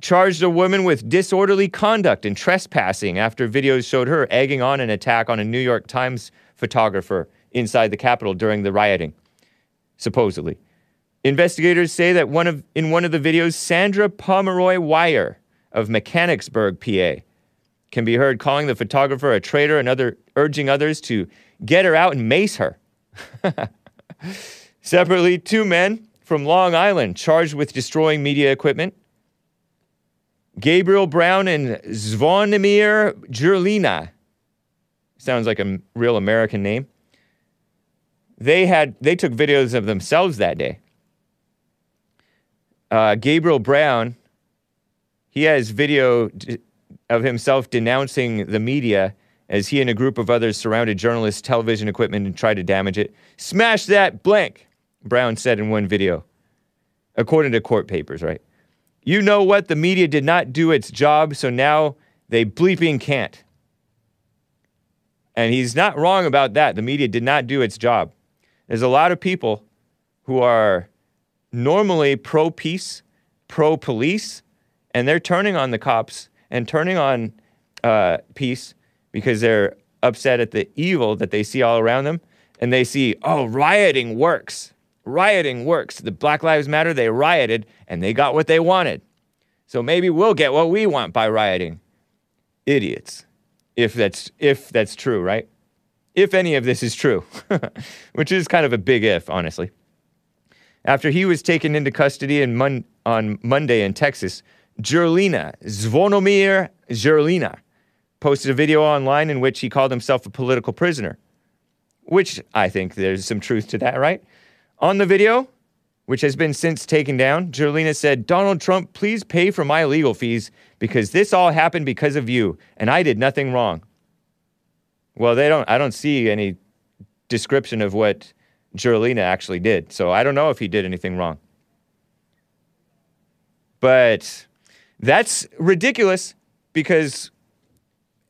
charged a woman with disorderly conduct and trespassing after videos showed her egging on an attack on a New York Times photographer inside the Capitol during the rioting, supposedly. Investigators say that one of in one of the videos, Sandra Pomeroy Weyer of Mechanicsburg, PA, can be heard calling the photographer a traitor and other urging others to get her out and mace her. Separately, two men from Long Island charged with destroying media equipment. Gabriel Brown and Zvonimir Jurlina. Sounds like a real American name. They had they took videos of themselves that day. Uh, Gabriel Brown, he has video d- of himself denouncing the media as he and a group of others surrounded journalists' television equipment and tried to damage it. Smash that blank, Brown said in one video, according to court papers, right? You know what? The media did not do its job, so now they bleeping can't. And he's not wrong about that. The media did not do its job. There's a lot of people who are normally pro peace, pro police, and they're turning on the cops and turning on uh, peace because they're upset at the evil that they see all around them. And they see, oh, rioting works. Rioting works. The Black Lives Matter, they rioted and they got what they wanted. So maybe we'll get what we want by rioting. Idiots. If that's if that's true, right? If any of this is true, which is kind of a big if, honestly. After he was taken into custody in Mon- on Monday in Texas, Jurlina, Zvonomir Jurlina, posted a video online in which he called himself a political prisoner, which I think there's some truth to that, right? On the video, which has been since taken down, Jurlina said, Donald Trump, please pay for my legal fees because this all happened because of you, and I did nothing wrong. Well, they don't I don't see any description of what Jurlina actually did. So I don't know if he did anything wrong. But that's ridiculous because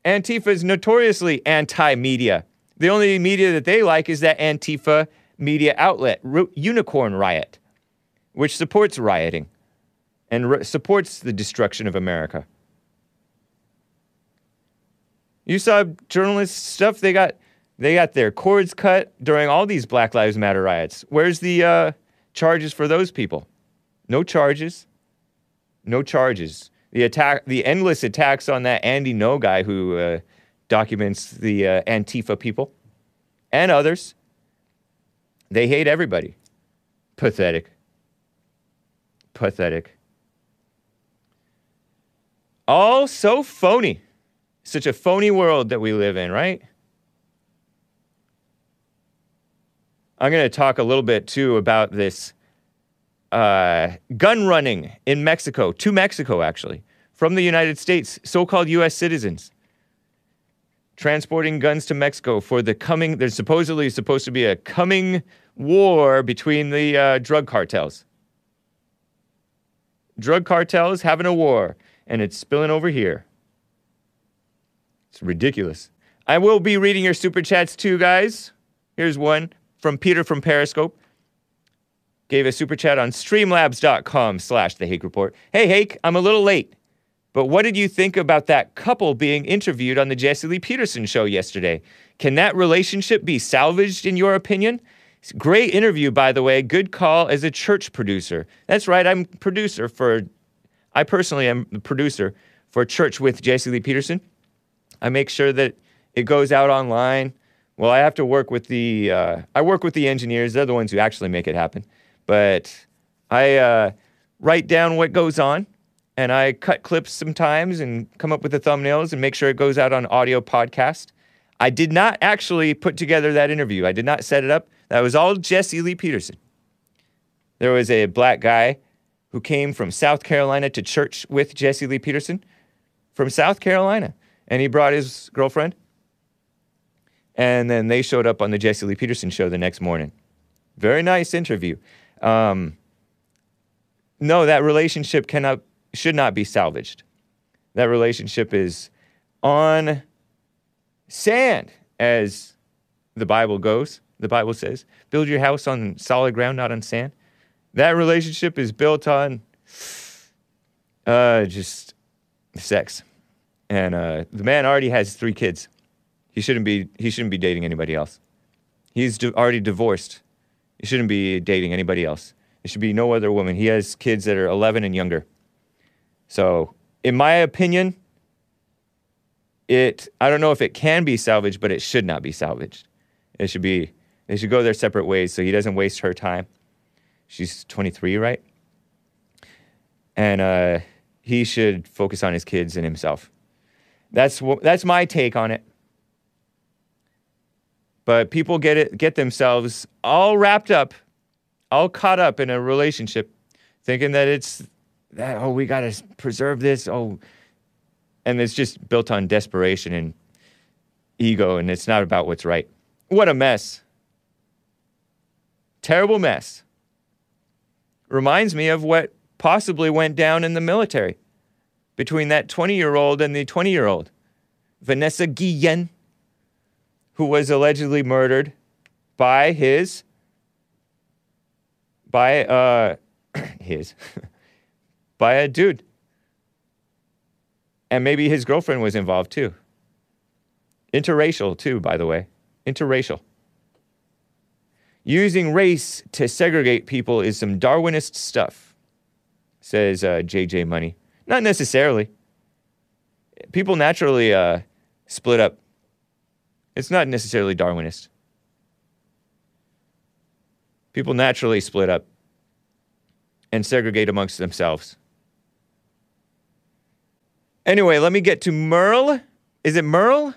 Antifa is notoriously anti media. The only media that they like is that Antifa media outlet, Ru- Unicorn Riot, which supports rioting and supports the destruction of America. You saw journalists stuff, they got they got their cords cut during all these Black Lives Matter riots. Where's the uh, charges for those people? No charges. No charges. The attack, the endless attacks on that Andy Ngo guy who uh, documents the uh, Antifa people and others. They hate everybody. Pathetic. Pathetic. All so phony. Such a phony world that we live in, right? I'm going to talk a little bit too about this uh, gun running in Mexico, to Mexico actually, from the United States, so called US citizens transporting guns to Mexico for the coming, there's supposedly supposed to be a coming war between the uh, drug cartels. Drug cartels having a war, and it's spilling over here. It's ridiculous. I will be reading your super chats too, guys. Here's one from Peter from Periscope. Gave a super chat on streamlabs.com slash the Hake Report. Hey, Hake, I'm a little late, but what did you think about that couple being interviewed on the Jesse Lee Peterson show yesterday? Can that relationship be salvaged in your opinion? Great interview, by the way. Good call as a church producer. That's right, I'm producer for, I personally am the producer for Church with Jesse Lee Peterson. I make sure that it goes out online. Well, I have to work with the, uh, I work with the engineers. They're the ones who actually make it happen. But I uh, write down what goes on and I cut clips sometimes and come up with the thumbnails and make sure it goes out on audio podcast. I did not actually put together that interview. I did not set it up. That was all Jesse Lee Peterson. There was a black guy who came from South Carolina to church with Jesse Lee Peterson from South Carolina. And he brought his girlfriend. And then they showed up on the Jesse Lee Peterson show the next morning. Very nice interview. Um, no, that relationship cannot, should not be salvaged. That relationship is on sand, as the Bible goes. The Bible says, build your house on solid ground, not on sand. That relationship is built on uh, just sex. And uh, the man already has three kids. He shouldn't be, he shouldn't be dating anybody else. He's di- already divorced. He shouldn't be dating anybody else. It should be no other woman. He has kids that are 11 and younger. So, in my opinion, it I don't know if it can be salvaged, but it should not be salvaged. It should be they should go their separate ways so he doesn't waste her time. She's 23, right? And uh, he should focus on his kids and himself. That's wh- that's my take on it. But people get it get themselves all wrapped up, all caught up in a relationship, thinking that it's that oh we gotta preserve this oh, and it's just built on desperation and ego, and it's not about what's right. What a mess! Terrible mess. Reminds me of what possibly went down in the military between that 20 year old and the 20 year old, Vanessa Guillen, who was allegedly murdered by his, by, uh, his, by a dude. And maybe his girlfriend was involved too. Interracial, too, by the way. Interracial. Using race to segregate people is some Darwinist stuff, says uh, JJ Money. Not necessarily. People naturally uh, split up. It's not necessarily Darwinist. People naturally split up and segregate amongst themselves. Anyway, let me get to Merle. Is it Merle?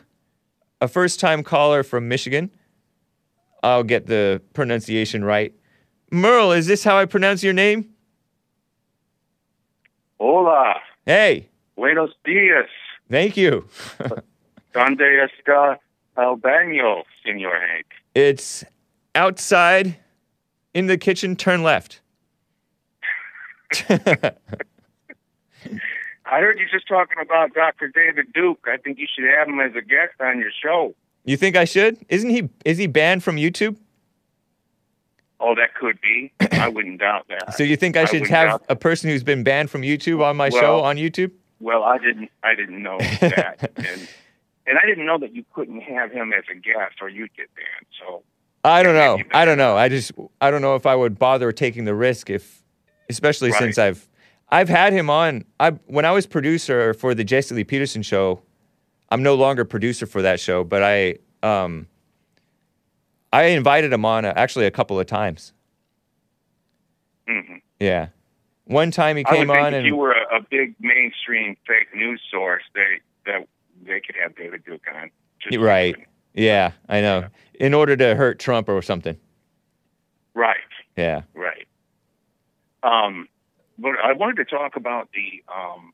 A first time caller from Michigan. I'll get the pronunciation right. Merle, is this how I pronounce your name? Hola, Hey, buenos dias. thank you. ¿Dónde está el baño, señor Hank? It's outside in the kitchen, turn left. I heard you just talking about Dr. David Duke. I think you should have him as a guest on your show. You think I should? Isn't he is he banned from YouTube? Oh, that could be. I wouldn't doubt that. So you think I should wouldn't have a person who's been banned from YouTube on my show on YouTube? Well, I didn't. I didn't know that, and and I didn't know that you couldn't have him as a guest, or you'd get banned. So I don't know. I don't know. I just I don't know if I would bother taking the risk if especially Right. since I've I've had him on I when I was producer for the Jesse Lee Peterson show. I'm no longer producer for that show, but I um I invited him on uh, actually a couple of times. mhm. Yeah. One time he came on if and you were a, a big mainstream fake news source, they that they could have David Duke on. Right. saying. Yeah, I know. In order to hurt Trump or something. Right. Yeah. Right. Um, but I wanted to talk about the um,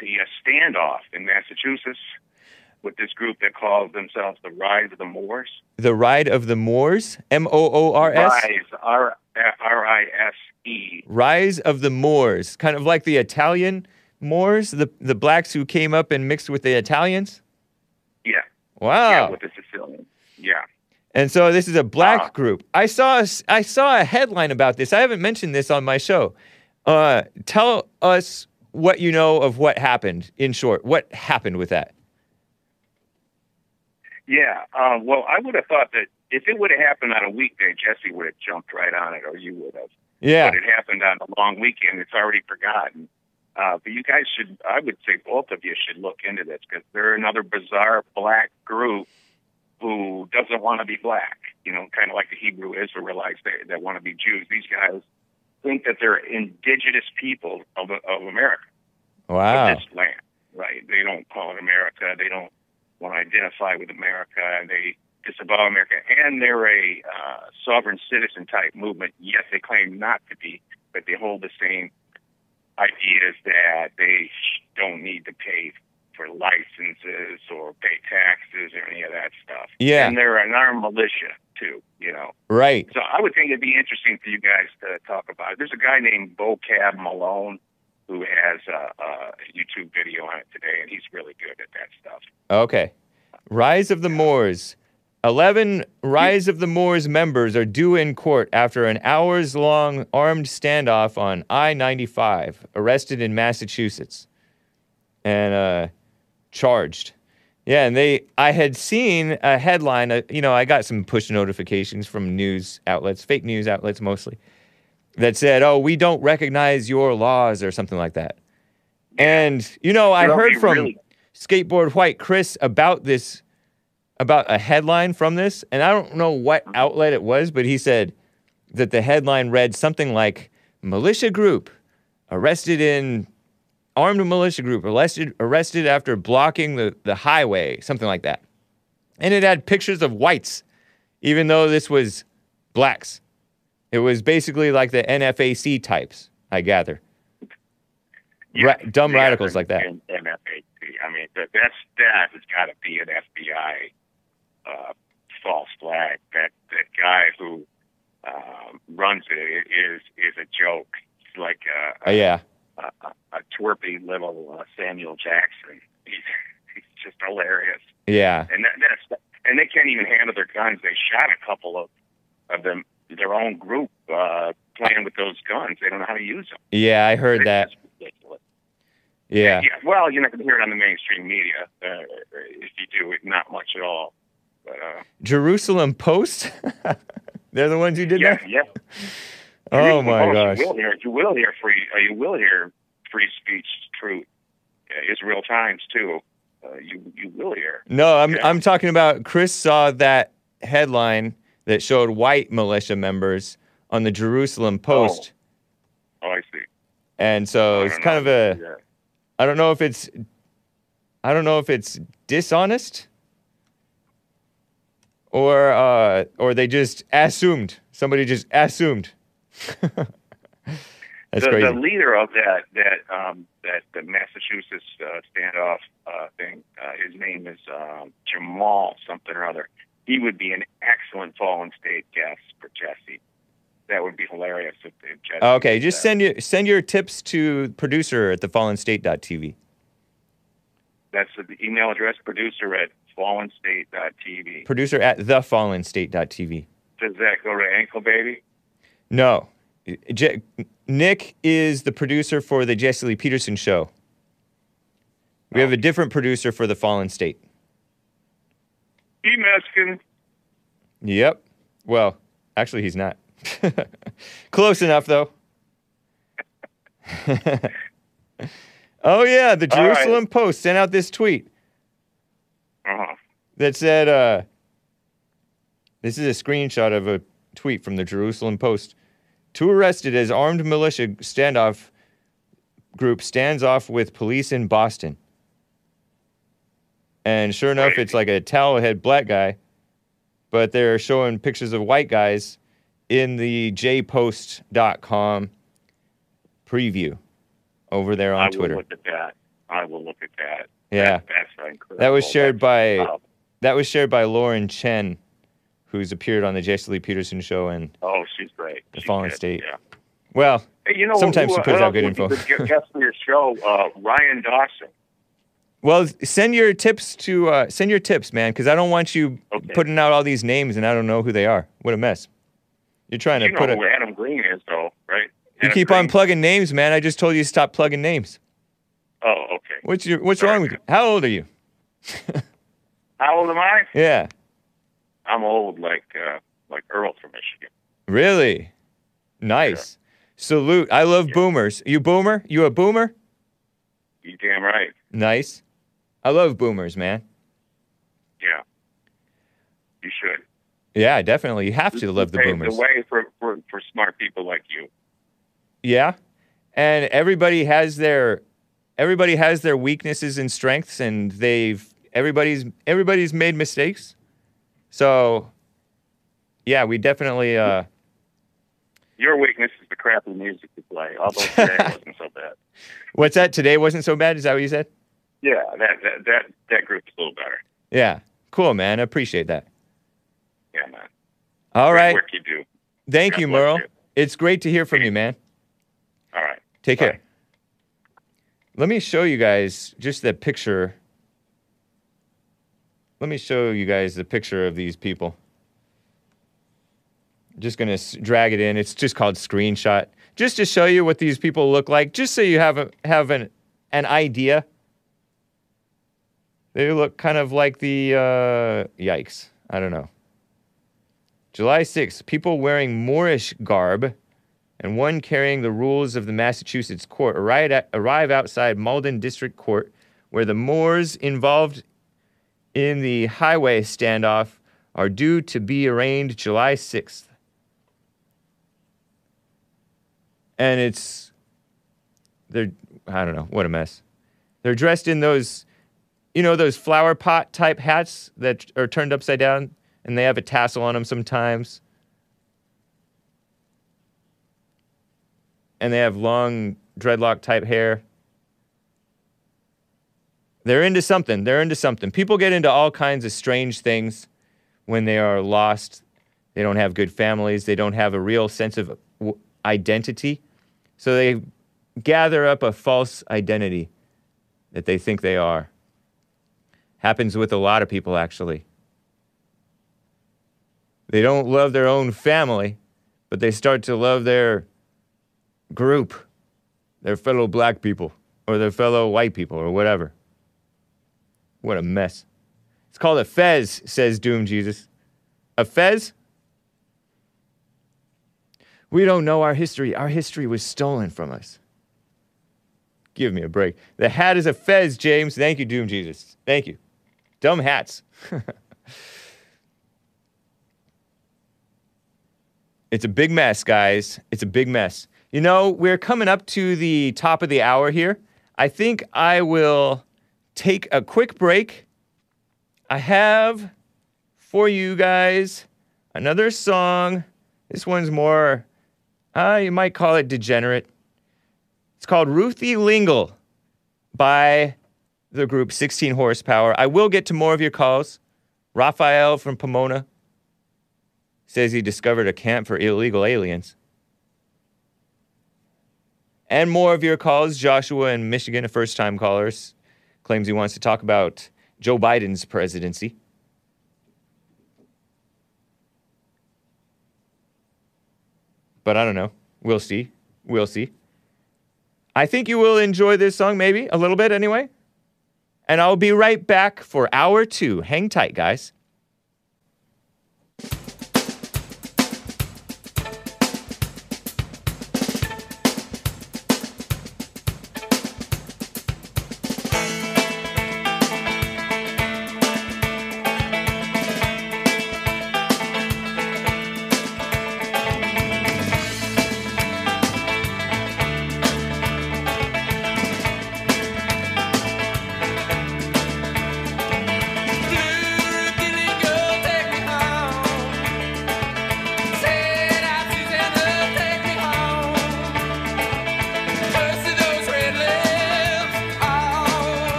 the uh, standoff in Massachusetts with this group that calls themselves the Rise of the Moors. The Ride of the Moors, M O O R S. Rise, R R I S E. Rise of the Moors, kind of like the Italian Moors, the the blacks who came up and mixed with the Italians. Yeah. Wow. Yeah, with the Sicilians. Yeah. and so this is a black Ah. group. I saw a I saw a headline about this. I haven't mentioned this on my show. Uh, tell us what you know of what happened. In short, what happened with that? Yeah. Um, well, I would have thought that if it would have happened on a weekday, Jesse would have jumped right on it, or you would have. Yeah. But it happened on a long weekend. It's already forgotten. Uh, but you guys should, I would say both of you should look into this because they're another bizarre black group who doesn't want to be black. You know, kind of like the Hebrew Israelites that, that want to be Jews. These guys think that they're indigenous people of, of America Wow. of this land, right? They don't call it America. They don't want to identify with America. They disavow America, and they're a uh, sovereign citizen type movement. Yes, they claim not to be, but they hold the same ideas that they don't need to pay for licenses or pay taxes or any of that stuff. Yeah. and they're an armed militia too. You know. Right. So I would think it'd be interesting for you guys to talk about it. There's a guy named Bo Cab Malone who has a, a YouTube video on it today, and he's really good at that stuff. Okay. Rise of the Moors. 11 Rise of the Moors members are due in court after an hours long armed standoff on I 95, arrested in Massachusetts and uh, charged. Yeah, and they I had seen a headline, uh, you know, I got some push notifications from news outlets, fake news outlets mostly, that said, "Oh, we don't recognize your laws" or something like that. And you know, I heard from really- Skateboard White Chris about this about a headline from this, and I don't know what uh-huh. outlet it was, but he said that the headline read something like militia group arrested in armed militia group arrested arrested after blocking the, the highway, something like that. And it had pictures of whites, even though this was blacks. It was basically like the NFAC types, I gather. Ra- dumb radicals like that. And I mean, that, that's that has got to be an FBI uh, false flag. That that guy who um, runs it is is a joke. He's like a, Oh yeah. a, a, a twerpy little uh, Samuel Jackson. He's he's just hilarious. Yeah. And that, that's and they can't even handle their guns. They shot a couple of of them, their own group, uh, playing with those guns. They don't know how to use them. Yeah, I heard It's that. ridiculous. Yeah. Well, you're not going to hear it on the mainstream media. Uh, if you do, it not much at all. But uh, Jerusalem Post? They're the ones who did yeah, that? yeah. Oh You- my you gosh. will hear you will hear free uh, you will hear free speech truth. Uh, Israel Times too. Uh, you you will hear. No, I'm Yeah. I'm talking about Chris saw that headline that showed white militia members on the Jerusalem Post. Oh, I see. And so it's don't kind of know. a Yeah. I don't know if it's I don't know if it's dishonest or uh or they just assumed. Somebody just assumed. That's the, crazy. the leader of that that um, that the Massachusetts uh, standoff uh, thing, uh, his name is um, Jamal something or other. He would be an excellent Fallen State guest for Jesse. That would be hilarious if, if Jesse. Okay, just send your send your tips to producer at thefallenstate.tv. That's the email address, producer at fallenstate.tv. Producer at thefallenstate.tv. Does that go to Ankle Baby? No. Je- Nick is the producer for the Jesse Lee Peterson show. We have a different producer for the Fallen State. He Mexican. Yep. Well, actually, he's not. Close enough, though. oh, yeah. The All right. Jerusalem Post sent out this tweet Uh-huh. that said, uh, this is a screenshot of a tweet from the Jerusalem Post. Two arrested as armed militia standoff group stands off with police in Boston. And sure enough, it's like a towel head black guy, but they're showing pictures of white guys in the jpost.com preview over there on I Twitter. will look at that. I will look at that. Yeah. That- That was shared by That's- that was shared by Lauren Chen, who's appeared on the Jesse Lee Peterson show. And Oh, she's great. The She's Fallen good, State. Yeah. well, Hey, you know, Sometimes who, she puts who out good info. guest for your show, uh, Ryan Dawson. well, send your tips to uh, send your tips, man, because I don't want you Okay. putting out all these names and I don't know who they are. What a mess! You're trying to You know put who it. Adam Green is, though, right? You Adam keep Green? on plugging names, man. I just told you to stop plugging names. Oh, okay. What's your What's Sorry, wrong with you? How old are you? How old am I? Yeah, I'm old, like uh, like Earl from Michigan. really nice. Salute. I love Yeah. boomers. You boomer? You a boomer? You damn right. Nice. I love boomers, man. Yeah. You should. Yeah, definitely. You have to love the boomers. The way for, for, for smart people like you. Yeah. And everybody has their everybody has their weaknesses and strengths and they've everybody's everybody's made mistakes. So yeah, we definitely uh Your weakness is the crappy music you play, although today wasn't so bad. what's that today wasn't so bad, is that what you said? Yeah, that that that, that group's a little better. Yeah. Cool, man. I appreciate that. Yeah, man. All Great right. work you do. Thank God you, Merle. you. It's great to hear from you, man. All right. Take Bye. care. Let me show you guys just the picture. Let me show you guys the picture of these people. Just gonna s- drag it in. It's just called screenshot, just to show you what these people look like, just so you have a, have an an idea. They look kind of like the, uh, yikes. I don't know. July 6th, people wearing Moorish garb and one carrying the rules of the Massachusetts court arrive, outside Malden District Court, where the Moors involved in the highway standoff are due to be arraigned July 6th. And it's, they're, I don't know, what a mess. They're dressed in those, you know, those flower pot type hats that are turned upside down and they have a tassel on them sometimes. And they have long dreadlock type hair. They're into something. They're into something. People get into all kinds of strange things when they are lost. They don't have good families. They don't have a real sense of identity. So they gather up a false identity that they think they are. Happens with a lot of people, actually. They don't love their own family, but they start to love their group, their fellow black people, or their fellow white people, or whatever. What a mess. It's called a fez, says Doom Jesus. A fez? We don't know our history. Our history was stolen from us. Give me a break. The hat is a fez, James. Thank you, Doom Jesus. Thank you. Dumb hats. it's a big mess, guys. It's a big mess. You know, we're coming up to the top of the hour here. I think I will take a quick break. I have for you guys another song. This one's more, uh, you might call it degenerate. It's called Ruthie Lingle by the group 16 Horsepower. I will get to more of your calls. Raphael from Pomona says he discovered a camp for illegal aliens. And more of your calls. Joshua in Michigan, a first time caller, claims he wants to talk about Joe Biden's presidency. But I don't know. We'll see. We'll see. I think you will enjoy this song, maybe a little bit anyway. And I'll be right back for hour two. Hang tight, guys.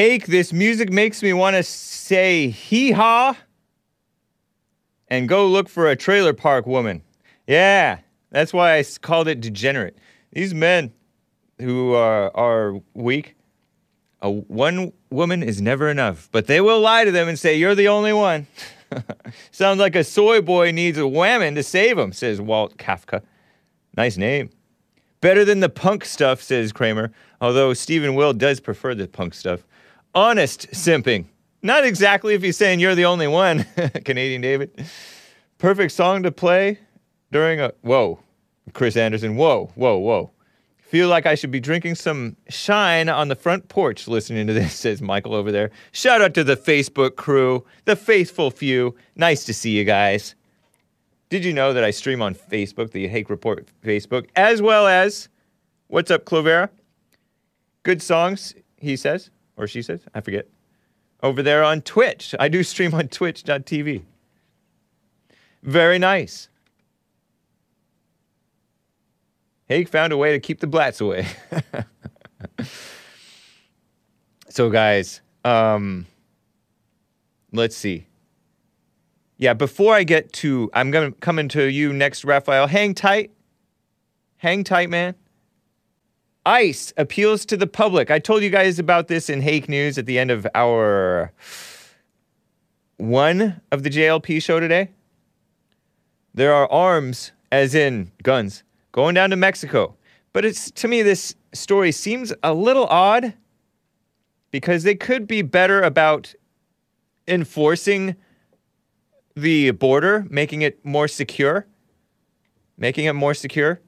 This music makes me want to say hee haw and go look for a trailer park woman. Yeah, that's why I called it degenerate. These men who are, are weak, a, one woman is never enough, but they will lie to them and say, You're the only one. Sounds like a soy boy needs a whammon to save him, says Walt Kafka. Nice name. Better than the punk stuff, says Kramer, although Stephen Will does prefer the punk stuff. Honest simping. Not exactly if he's saying you're the only one, Canadian David. Perfect song to play during a. Whoa. Chris Anderson. Whoa, whoa, whoa. Feel like I should be drinking some shine on the front porch listening to this, says Michael over there. Shout out to the Facebook crew, the faithful few. Nice to see you guys. Did you know that I stream on Facebook, the Hake Report Facebook, as well as What's Up, Clovera? Good songs, he says, or she says, I forget. Over there on Twitch. I do stream on twitch.tv. Very nice. Hake found a way to keep the blats away. so, guys, um, let's see. Yeah, before I get to, I'm gonna come into you next, Raphael. Hang tight, hang tight, man. ICE appeals to the public. I told you guys about this in Hake News at the end of our one of the JLP show today. There are arms, as in guns, going down to Mexico. But it's to me, this story seems a little odd because they could be better about enforcing the border, making it more secure, making it more secure.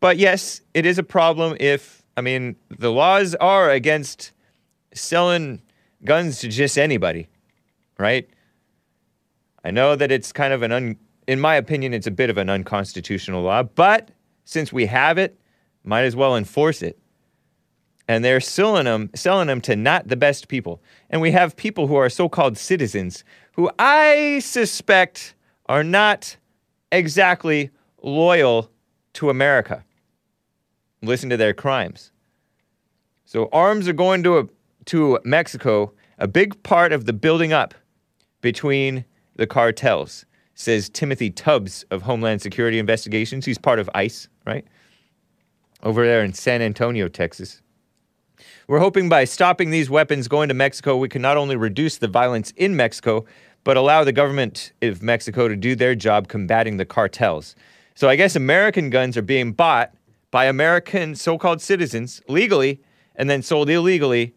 But yes, it is a problem if, I mean, the laws are against selling guns to just anybody, right? I know that it's kind of an, un, in my opinion, it's a bit of an unconstitutional law, but since we have it, might as well enforce it. And they're selling them, selling them to not the best people. And we have people who are so called citizens who I suspect are not exactly loyal to America. Listen to their crimes. So arms are going to, a, to Mexico, a big part of the building up between the cartels, says Timothy Tubbs of Homeland Security Investigations. He's part of ICE, right? Over there in San Antonio, Texas. We're hoping by stopping these weapons going to Mexico, we can not only reduce the violence in Mexico, but allow the government of Mexico to do their job combating the cartels. So I guess American guns are being bought by American so called citizens legally and then sold illegally,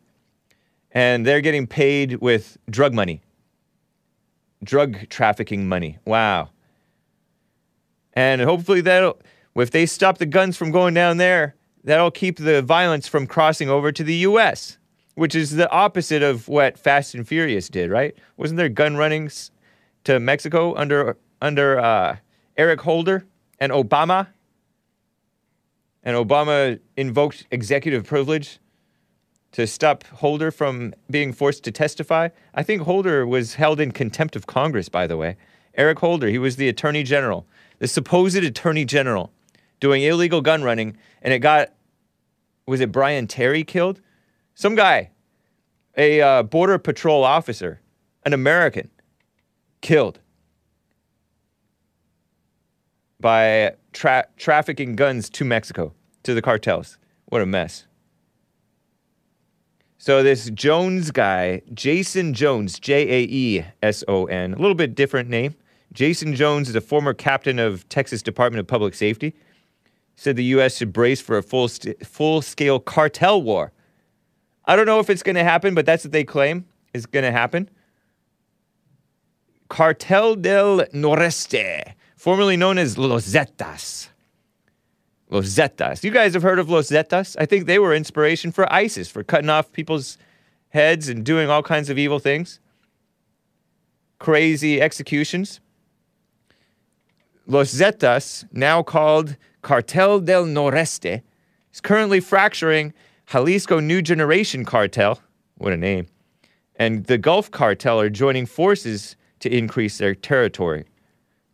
and they're getting paid with drug money, drug trafficking money. Wow. And hopefully that'll, if they stop the guns from going down there, that'll keep the violence from crossing over to the US, which is the opposite of what Fast and Furious did, right? Wasn't there gun runnings to Mexico under under uh, Eric Holder and Obama? And Obama invoked executive privilege to stop Holder from being forced to testify. I think Holder was held in contempt of Congress, by the way. Eric Holder, he was the attorney general, the supposed attorney general, doing illegal gun running, and it got, was it Brian Terry killed? Some guy, a uh, border patrol officer, an American, killed by tra- trafficking guns to Mexico, to the cartels. What a mess. So this Jones guy, Jaeson Jones, J A E S O N, a little bit different name. Jaeson Jones is a former captain of Texas Department of Public Safety. Said the U.S. should brace for a full st- full scale cartel war. I don't know if it's going to happen, but that's what they claim is going to happen. Cartel del Noreste, formerly known as Los Zetas. Los Zetas. You guys have heard of Los Zetas? I think they were inspiration for ISIS, for cutting off people's heads and doing all kinds of evil things. Crazy executions. Los Zetas, now called Cartel del Noreste, is currently fracturing Jalisco New Generation Cartel. What a name. And the Gulf Cartel are joining forces to increase their territory.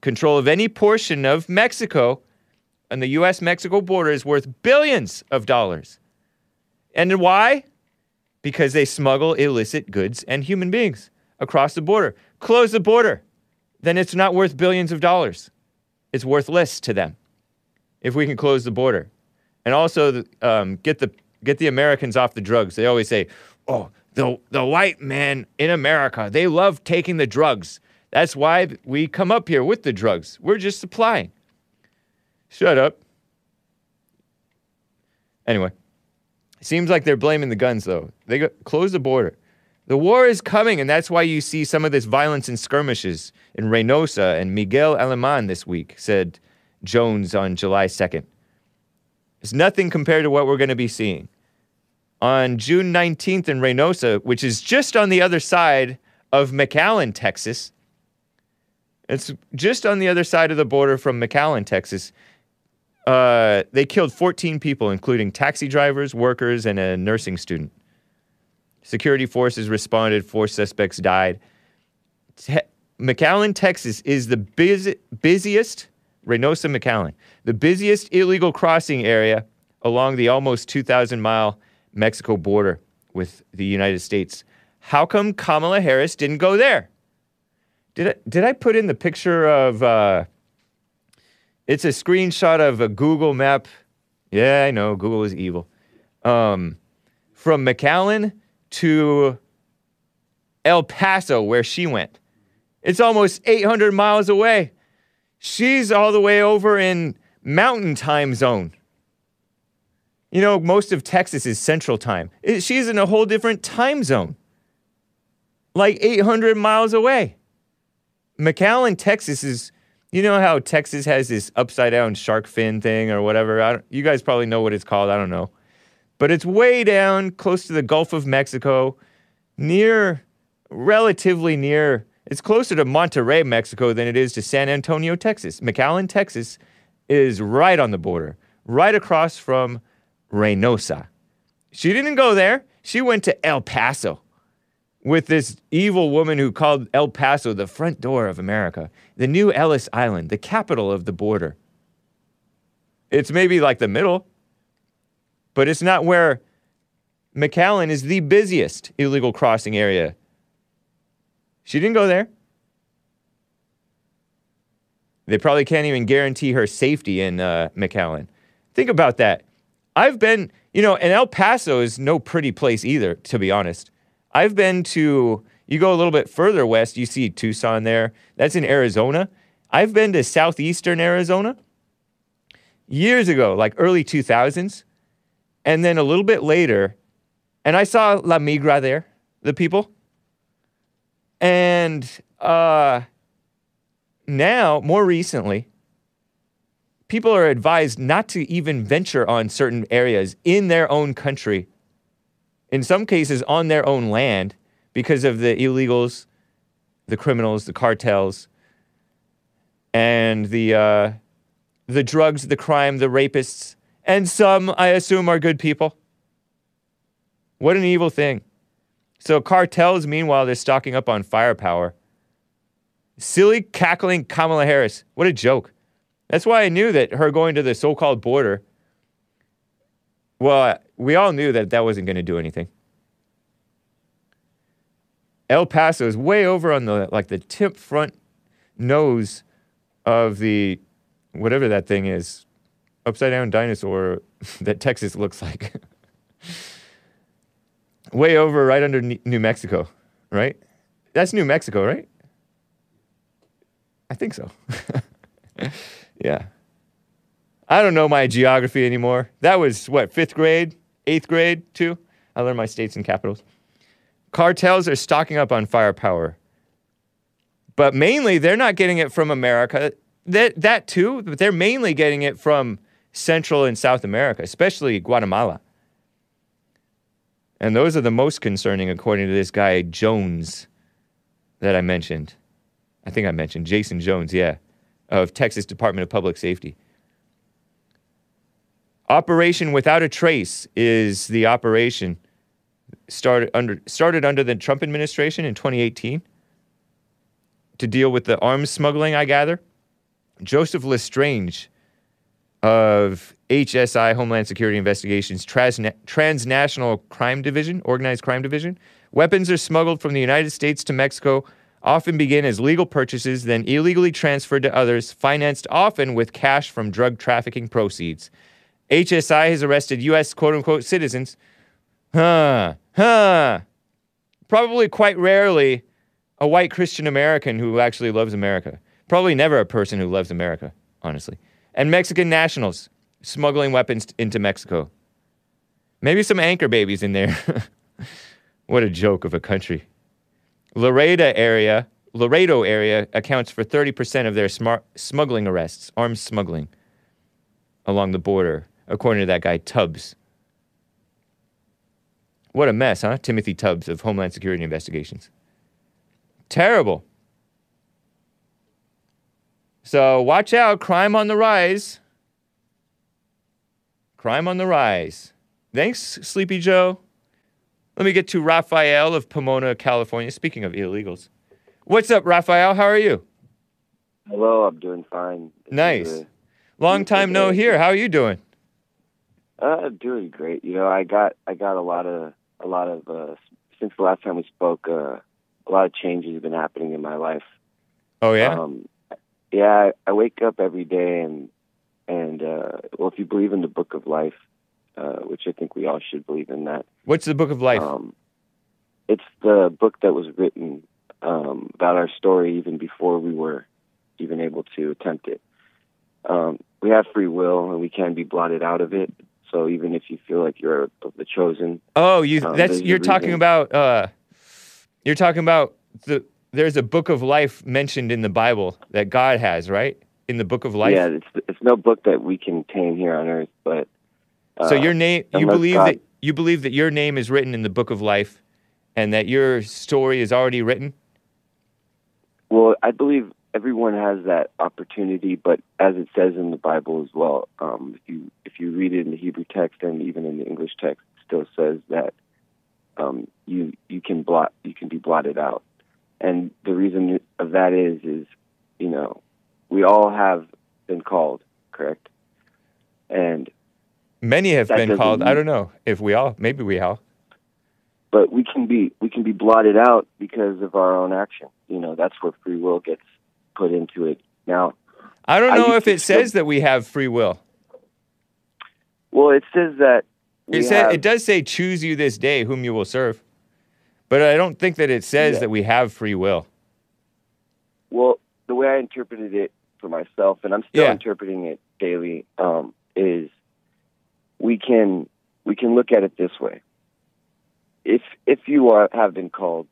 Control of any portion of Mexico and the US Mexico border is worth billions of dollars. And why? because they smuggle illicit goods and human beings across the border. Close the border, then it's not worth billions of dollars. It's worthless to them if we can close the border, and also um, get the get the Americans off the drugs. They always say, "Oh, the the white man in America, they love taking the drugs. That's why we come up here with the drugs. We're just supplying." Shut up. Anyway, seems like they're blaming the guns though. They go, close the border. The war is coming, and that's why you see some of this violence and skirmishes in Reynosa and Miguel Alemán this week, said Jones on July 2nd. It's nothing compared to what we're going to be seeing. On June 19th in Reynosa, which is just on the other side of McAllen, Texas, it's just on the other side of the border from McAllen, Texas. Uh, they killed 14 people, including taxi drivers, workers, and a nursing student. Security forces responded. Four suspects died. Te- McAllen, Texas is the busy- busiest, Reynosa McAllen, the busiest illegal crossing area along the almost 2,000 mile Mexico border with the United States. How come Kamala Harris didn't go there? Did I, did I put in the picture of, uh, it's a screenshot of a Google map. Yeah, I know, Google is evil. Um, from McAllen to El Paso, where she went. It's almost 800 miles away. She's all the way over in Mountain Time Zone. You know, most of Texas is Central Time. She's in a whole different time zone, like 800 miles away. McAllen, Texas is, you know how Texas has this upside down shark fin thing or whatever? you guys probably know what it's called. I don't know but it's way down close to the Gulf of Mexico, near, relatively near. It's closer to Monterrey, Mexico than it is to San Antonio, Texas. McAllen, Texas is right on the border, right across from Reynosa. She didn't go there. She went to El Paso with this evil woman who called El Paso the front door of America, the new Ellis Island, the capital of the border. It's maybe like the middle, but it's not where McAllen is the busiest illegal crossing area. She didn't go there. They probably can't even guarantee her safety in uh, McAllen. Think about that. I've been, you know, and El Paso is no pretty place either, to be honest. I've been to, you go a little bit further west, you see Tucson there. That's in Arizona. I've been to southeastern Arizona years ago, like early 2000s. And then a little bit later, and I saw La Migra there, the people. And uh, now, more recently, people are advised not to even venture on certain areas in their own country, in some cases on their own land, because of the illegals, the criminals, the cartels, and the, uh, the drugs, the crime, the rapists, and some, I assume, are good people. What an evil thing. So, cartels, meanwhile, they're stocking up on firepower. Silly, cackling Kamala Harris. What a joke. That's why I knew that her going to the so called border, well, we all knew that that wasn't going to do anything. El Paso is way over on the like the tip front nose of the whatever that thing is upside down dinosaur that Texas looks like. Way over right under New Mexico, right? That's New Mexico, right? I think so. yeah. I don't know my geography anymore. That was what, fifth grade, eighth grade, too? I learned my states and capitals. Cartels are stocking up on firepower. But mainly, they're not getting it from America. That, that too, but they're mainly getting it from Central and South America, especially Guatemala. And those are the most concerning, according to this guy, Jones, that I mentioned. I think I mentioned Jaeson Jones, yeah, of Texas Department of Public Safety. Operation Without a Trace is the operation started under, started under the Trump administration in 2018 to deal with the arms smuggling, I gather. Joseph Lestrange of HSI, Homeland Security Investigations, Trans- Transnational Crime Division, Organized Crime Division. Weapons are smuggled from the United States to Mexico, often begin as legal purchases, then illegally transferred to others, financed often with cash from drug trafficking proceeds. HSI has arrested U.S. quote unquote citizens. Huh, huh. Probably quite rarely a white Christian American who actually loves America. Probably never a person who loves America, honestly and Mexican nationals smuggling weapons into Mexico. Maybe some anchor babies in there. what a joke of a country. Laredo area, Laredo area accounts for 30% of their smart, smuggling arrests, arms smuggling along the border, according to that guy Tubbs. What a mess, huh? Timothy Tubbs of Homeland Security Investigations. Terrible. So watch out, crime on the rise. Crime on the rise. Thanks, Sleepy Joe. Let me get to Raphael of Pomona, California. Speaking of illegals. What's up, Raphael? How are you? Hello, I'm doing fine. nice. Long time no hear. How are you doing? Uh, doing great. You know, I got I got a lot of a lot of uh, since the last time we spoke. Uh, a lot of changes have been happening in my life. Oh yeah. Um, yeah, I, I wake up every day and and uh, well, if you believe in the Book of Life, uh, which I think we all should believe in that. What's the Book of Life? Um, it's the book that was written um, about our story even before we were even able to attempt it. Um, we have free will, and we can be blotted out of it. So even if you feel like you're of the chosen, oh, you um, that's you're talking reason. about. Uh, you're talking about the. There's a Book of Life mentioned in the Bible that God has, right? In the Book of Life. yeah, it's it's no book that we can tame here on earth, but So uh, your name, you believe God- that you believe that your name is written in the book of life, and that your story is already written. Well, I believe everyone has that opportunity, but as it says in the Bible as well, um, if you if you read it in the Hebrew text and even in the English text, it still says that um, you you can blot you can be blotted out, and the reason of that is is you know we all have been called, correct? And Many have been called. I don't know if we all, maybe we all. but we can be we can be blotted out because of our own action. You know that's where free will gets put into it. Now, I don't know used if it says that we have free will. well, it says that It says have- it does say, "Choose you this day whom you will serve," but I don't think that it says Yeah. that we have free will. Well, the way I interpreted it for myself, and I'm still Yeah. interpreting it daily, um, is we can we can look at it this way. If if you are have been called,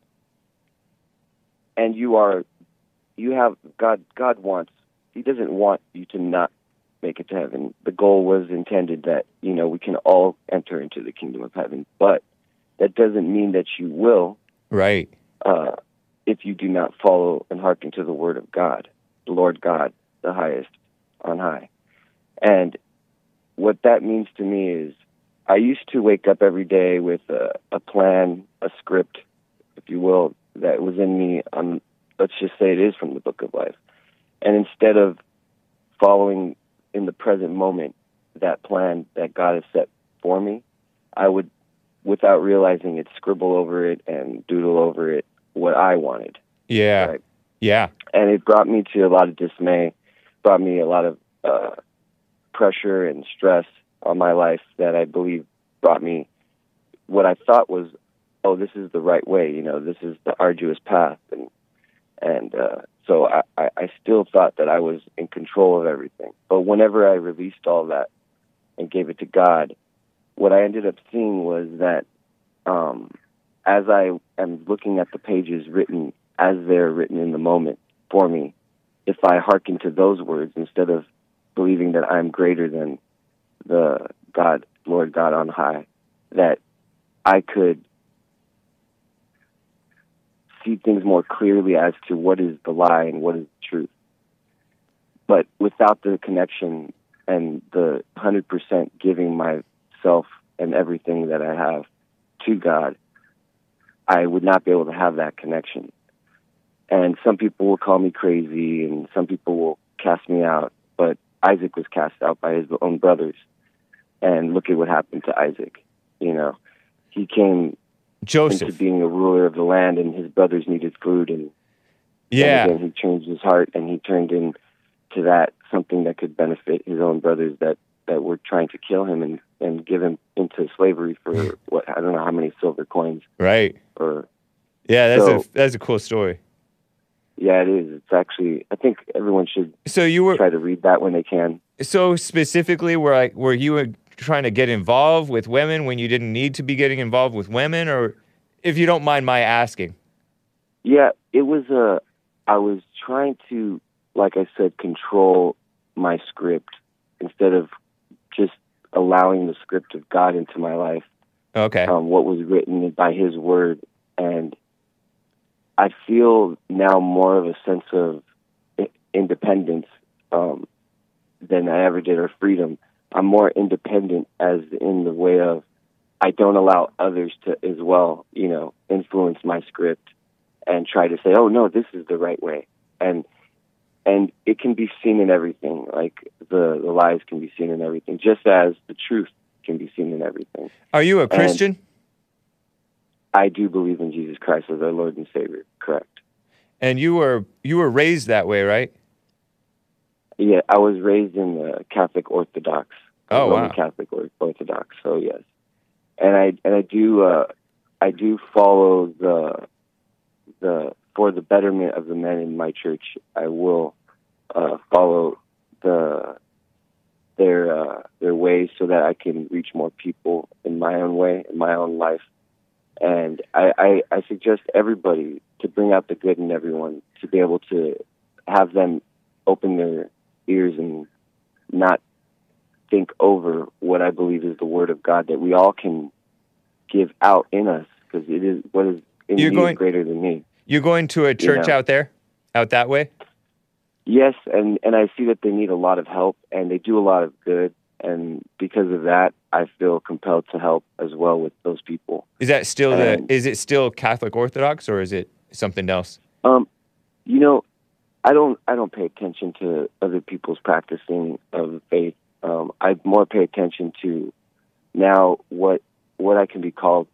and you are, you have God. God wants. He doesn't want you to not make it to heaven. The goal was intended that you know we can all enter into the kingdom of heaven, but that doesn't mean that you will Right. uh, if you do not follow and hearken to the word of God, the Lord God, the highest on high. And what that means to me is I used to wake up every day with a, a plan, a script, if you will, that was in me. On, let's just say it is from the book of life. And instead of following in the present moment that plan that God has set for me, I would, without realizing it, scribble over it and doodle over it what I wanted. Yeah. Right. Yeah. And it brought me to a lot of dismay, brought me a lot of uh, pressure and stress on my life that I believe brought me what I thought was, oh, this is the right way. You know, this is the arduous path. And and uh, so I, I, still thought that I was in control of everything. But whenever I released all that and gave it to God, what I ended up seeing was that um, as I am looking at the pages written as they're written in the moment for me, if I hearken to those words instead of believing that I'm greater than the God, Lord God on high, that I could see things more clearly as to what is the lie and what is the truth. But without the connection and the 100% giving myself and everything that I have to God, I would not be able to have that connection. And some people will call me crazy and some people will cast me out, but Isaac was cast out by his own brothers, and look at what happened to Isaac. You know, he came into being a ruler of the land, and his brothers needed food, and Yeah. and again, he changed his heart, and he turned into that something that could benefit his own brothers that that were trying to kill him and and give him into slavery for what I don't know how many silver coins Right. or Yeah, that's a that's a cool story. yeah, it is. It's actually I think everyone should So you were try to read that when they can. so specifically were I were you trying to get involved with women when you didn't need to be getting involved with women or if you don't mind my asking. Yeah, it was a. I was trying to, like I said, control my script instead of just allowing the script of God into my life. Okay. um, what was written by His Word, and I feel now more of a sense of independence um, than I ever did, or freedom. I'm more independent, as in the way of I don't allow others to, as well, you know, influence my script and try to say, "Oh no, this is the right way," and and it can be seen in everything. Like the the lies can be seen in everything, just as the truth can be seen in everything. Are you a Christian? I do believe in Jesus Christ as our Lord and Savior. Correct. And you were you were raised that way, right? Yeah, I was raised in the Catholic Orthodox. Oh, Roman wow. Catholic or Orthodox. So yes, and I and I do uh, I do follow the the for the betterment of the men in my church. I will uh, follow the their uh, their ways so that I can reach more people in my own way in my own life. And I, I, I suggest everybody to bring out the good in everyone, to be able to have them open their ears and not think over what I believe is the Word of God that we all can give out in us, because it is what is in You're me going- greater than me. You're going to a church know. out there? Out that way? Yes, and and I see that they need a lot of help, and they do a lot of good, and because of that, I feel compelled to help as well with those people. Is that still the Um, is it still Catholic Orthodox or is it something else? Um, you know, I don't I don't pay attention to other people's practicing of faith. Um, I more pay attention to now what what I can be called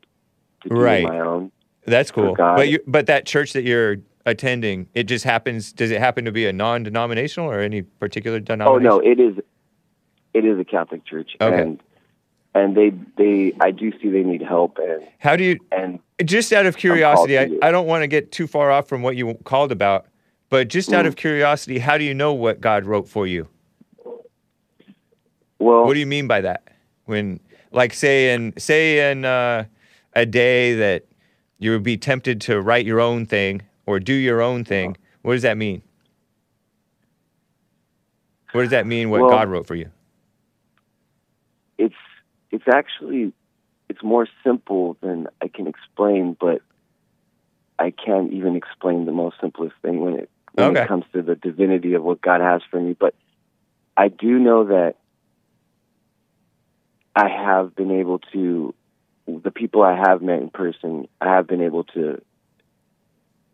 to do Right. on my own. That's cool. But you but that church that you're attending, it just happens does it happen to be a non-denominational or any particular denomination? Oh no, it is it is a Catholic church, Okay. and and they they I do see they need help, and How do you and just out of curiosity, I. I don't want to get too far off from what you called about, but just out Mm. of curiosity, how do you know what God wrote for you? well, What do you mean by that? When, like, say in say in uh, a day that you would be tempted to write your own thing or do your own thing, what does that mean? What does that mean? What Well- God wrote for you? it's it's actually it's more simple than I can explain, but I can't even explain the most simplest thing when it when Okay. it comes to the divinity of what God has for me. But I do know that I have been able to the people I have met in person, I have been able to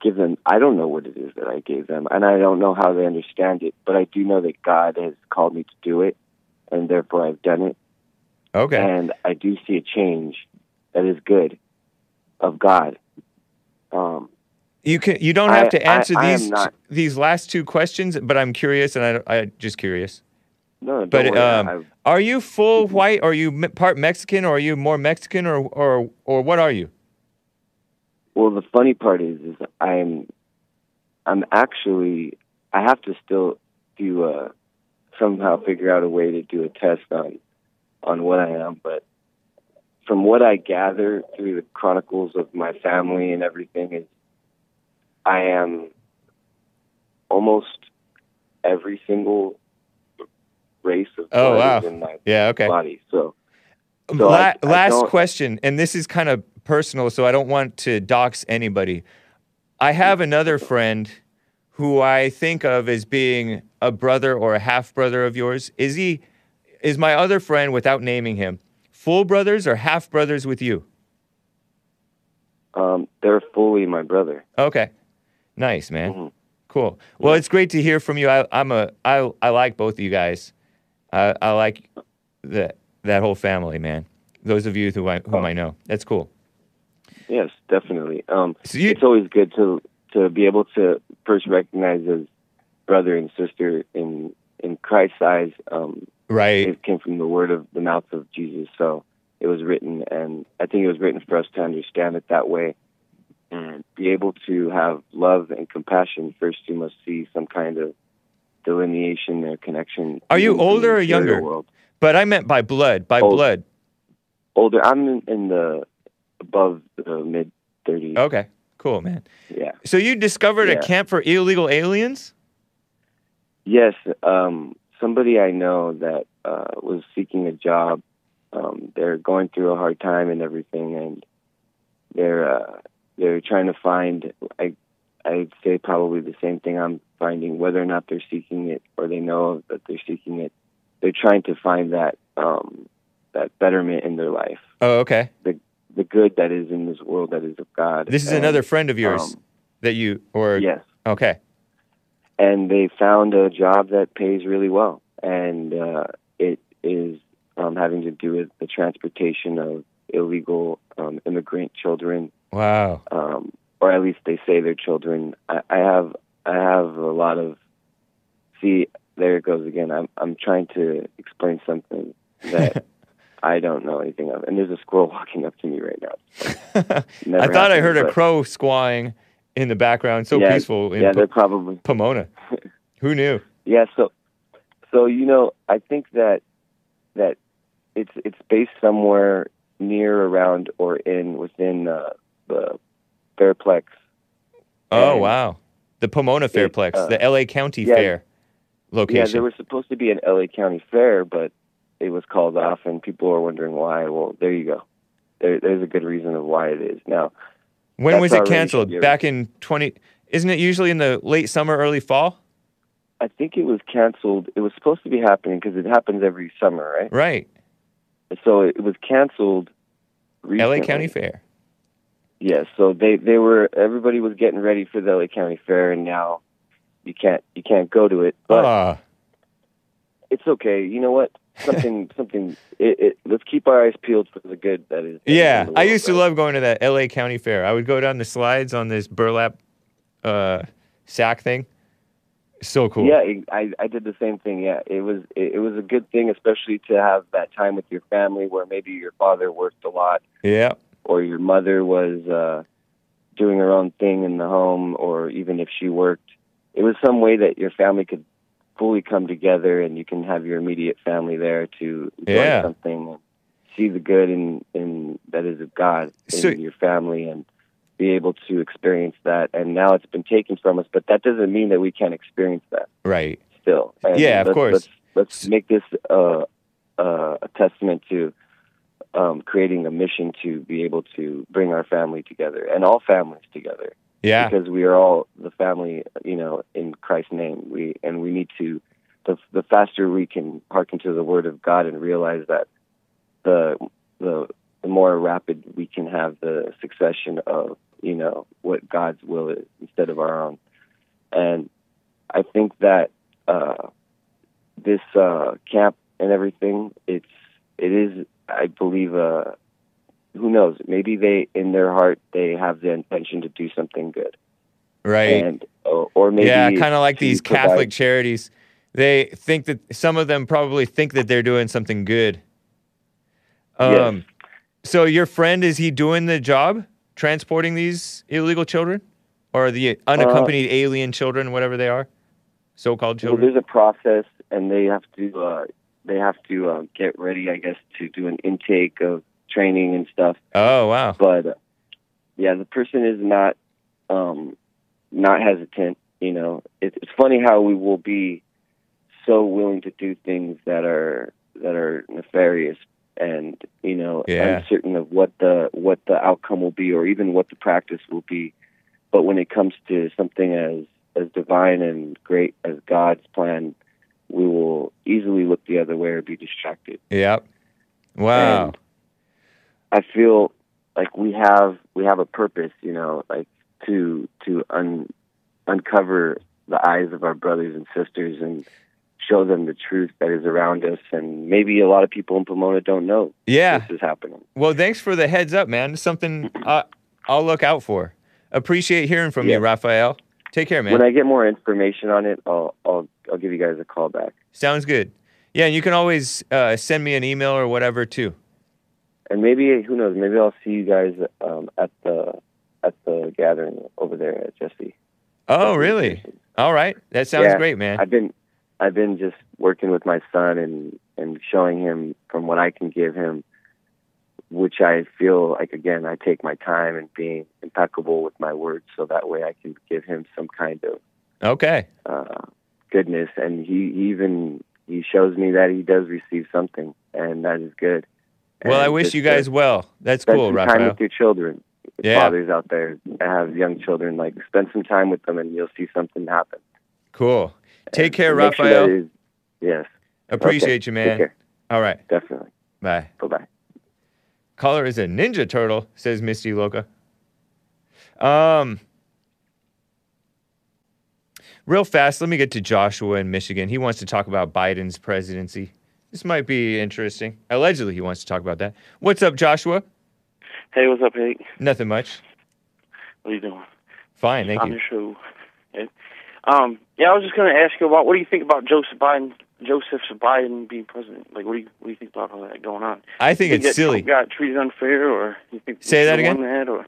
give them I don't know what it is that I gave them and I don't know how they understand it, but I do know that God has called me to do it and therefore I've done it Okay. and I do see a change that is good of God. Um, You can. You don't have I- to answer I- I these these last two questions, but I'm curious, and I I just curious. no, don't But worry, um, are you full white? Or Are you part Mexican, or are you more Mexican, or or or what are you? well, the funny part is, is I'm, I'm actually, I have to still do uh somehow figure out a way to do a test on, on what I am. But from what I gather through the chronicles of my family and everything, is I am almost every single race of Oh, wow. in my Yeah. Okay. body. So So La- I- I last question, and this is kind of personal, so I don't want to dox anybody. I have another friend who I think of as being a brother or a half brother of yours. Is he? Is my other friend, without naming him, full brothers or half brothers with you? um, they're fully my brother. Okay, nice man. Mhm. Cool. Well, it's great to hear from you. I, I'm a I I like both of you guys. I, I like that that whole family, man. Those of you who I, whom I know, that's cool. Yes, definitely. Um, So you, it's always good to to be able to first recognize as brother and sister in in Christ's eyes. Um, right? it came from the word of the mouth of Jesus, so it was written, and I think it was written for us to understand it that way and be able to have love and compassion. First, you must see some kind of delineation or connection. Are you older or younger? World. But I meant by blood, by Old. blood. Older. I'm in, in the above the mid thirties. Okay, cool, man. Yeah. So you discovered a camp for illegal aliens? Yes, um, somebody I know that uh, was seeking a job. Um, they're going through a hard time and everything, and they're uh, they're trying to find. I I'd say probably the same thing I'm finding, whether or not they're seeking it or they know that they're seeking it. They're trying to find that um, that betterment in their life, Oh, okay. the the good that is in this world that is of God. This is And, another friend of yours um, that you or yes. okay. and they found a job that pays really well, and uh, it is um, having to do with the transportation of illegal um, immigrant children, Wow. um, or at least they say they're children. I, I have I have a lot of see. There it goes again. I'm I'm trying to explain something that I don't know anything of, and there's a squirrel walking up to me right now. I thought I heard a crow squawing in the background. So Yeah, peaceful in Yeah, Po- they're probably Pomona. Who knew? Yeah, so so you know, I think that that it's it's based somewhere near, around, or in within uh, the Fairplex. Oh And wow. The Pomona it, Fairplex, uh, the LA County yeah. Fair location. Yeah, there was supposed to be an LA County Fair, but it was called off, and people are wondering why. Well, there you go. There, there's a good reason of why it is now. when was it canceled? Back in 20 Isn't it usually in the late summer early fall? I think it was canceled. It was supposed to be happening because it happens every summer, right? Right. So it was canceled. Recently. LA County Fair. Yeah, so they they were everybody was getting ready for the LA County Fair, and now you can't you can't go to it. But Ah, it's okay. You know what? Something something. It, it, let's keep our eyes peeled for the good that is. that is yeah, in the I world, used to right? love going to that LA County Fair. I would go down the slides on this burlap uh, sack thing. So cool. Yeah, I I did the same thing. Yeah, it was it, it was a good thing, especially to have that time with your family, where maybe your father worked a lot, Yeah. Or your mother was uh, doing her own thing in the home, or even if she worked, it was some way that your family could fully come together, and you can have your immediate family there to enjoy Yeah. something and see the good in in that is of God in So- your family and be able to experience that. And now it's been taken from us, but that doesn't mean that we can't experience that Right. still. And Yeah, of course. Let's, let's make this uh, uh, a testament to um, creating a mission to be able to bring our family together and all families together Yeah. because we are all the family, you know, in Christ's name. We and we need to. The the faster we can hearken to the Word of God and realize that the the the more rapid we can have the succession of you know what God's will is instead of our own. And I think that uh, this uh, camp and everything, it's it is, I believe, uh, who knows? Maybe they in their heart they have the intention to do something good, Right. and or, or maybe yeah, kind of like these provide- Catholic charities. They think that some of them probably think that they're doing something good. Yes. Um, so your friend is he doing the job transporting these illegal children, or the unaccompanied alien children, whatever they are, so-called Well, children? there's a process, and they have to uh, they have to uh, get ready, I guess, to do an intake of training and stuff. oh wow. But uh, yeah, the person is not um, not hesitant. You know, it, it's funny how we will be so willing to do things that are that are nefarious and you know Yeah. uncertain of what the what the outcome will be or even what the practice will be. But when it comes to something as as divine and great as God's plan, we will easily look the other way or be distracted. Yep. Wow. And I feel like we have we have a purpose, you know, like to to un, uncover the eyes of our brothers and sisters and show them the truth that is around us. And maybe a lot of people in Pomona don't know Yeah. this is happening. Well, thanks for the heads up, man. Something uh, I'll look out for. Appreciate hearing from Yeah. you, Raphael. Take care, man. When I get more information on it, I'll I'll I'll give you guys a call back. Sounds good. Yeah, and you can always uh, send me an email or whatever too. And maybe who knows? Maybe I'll see you guys um, at the at the gathering over there at Jesse. Oh, really? All right. That sounds Yeah, great, man. I've been I've been just working with my son and and showing him from what I can give him, which I feel like again I take my time and being impeccable with my words, so that way I can give him some kind of Okay. uh, goodness. And he he even he shows me that he does receive something, and that is good. Well, I wish you guys well. That's spend cool, some time with your children. Yeah. Fathers out there that have young children, like spend some time with them, and you'll see something happen. Cool. Take And care, sure Raphael. that is- yes, Appreciate you, Take man. care. All right. definitely. Bye. Bye bye. Caller is a ninja turtle, says Misty Loca. Um, real fast, let me get to Joshua in Michigan. He wants to talk about Biden's presidency. This might be interesting. Allegedly, he wants to talk about that. What's up, Joshua? Hey, what's up, Hank? Nothing much. What are you doing? Fine, thank on you. your show. Okay. Um, yeah, I was just going to ask you about what do you think about Joseph Biden, Joseph Biden being president? Like, what do you what do you think about all that going on? I think it's silly. Got treated unfair, or you think Say that again? That, or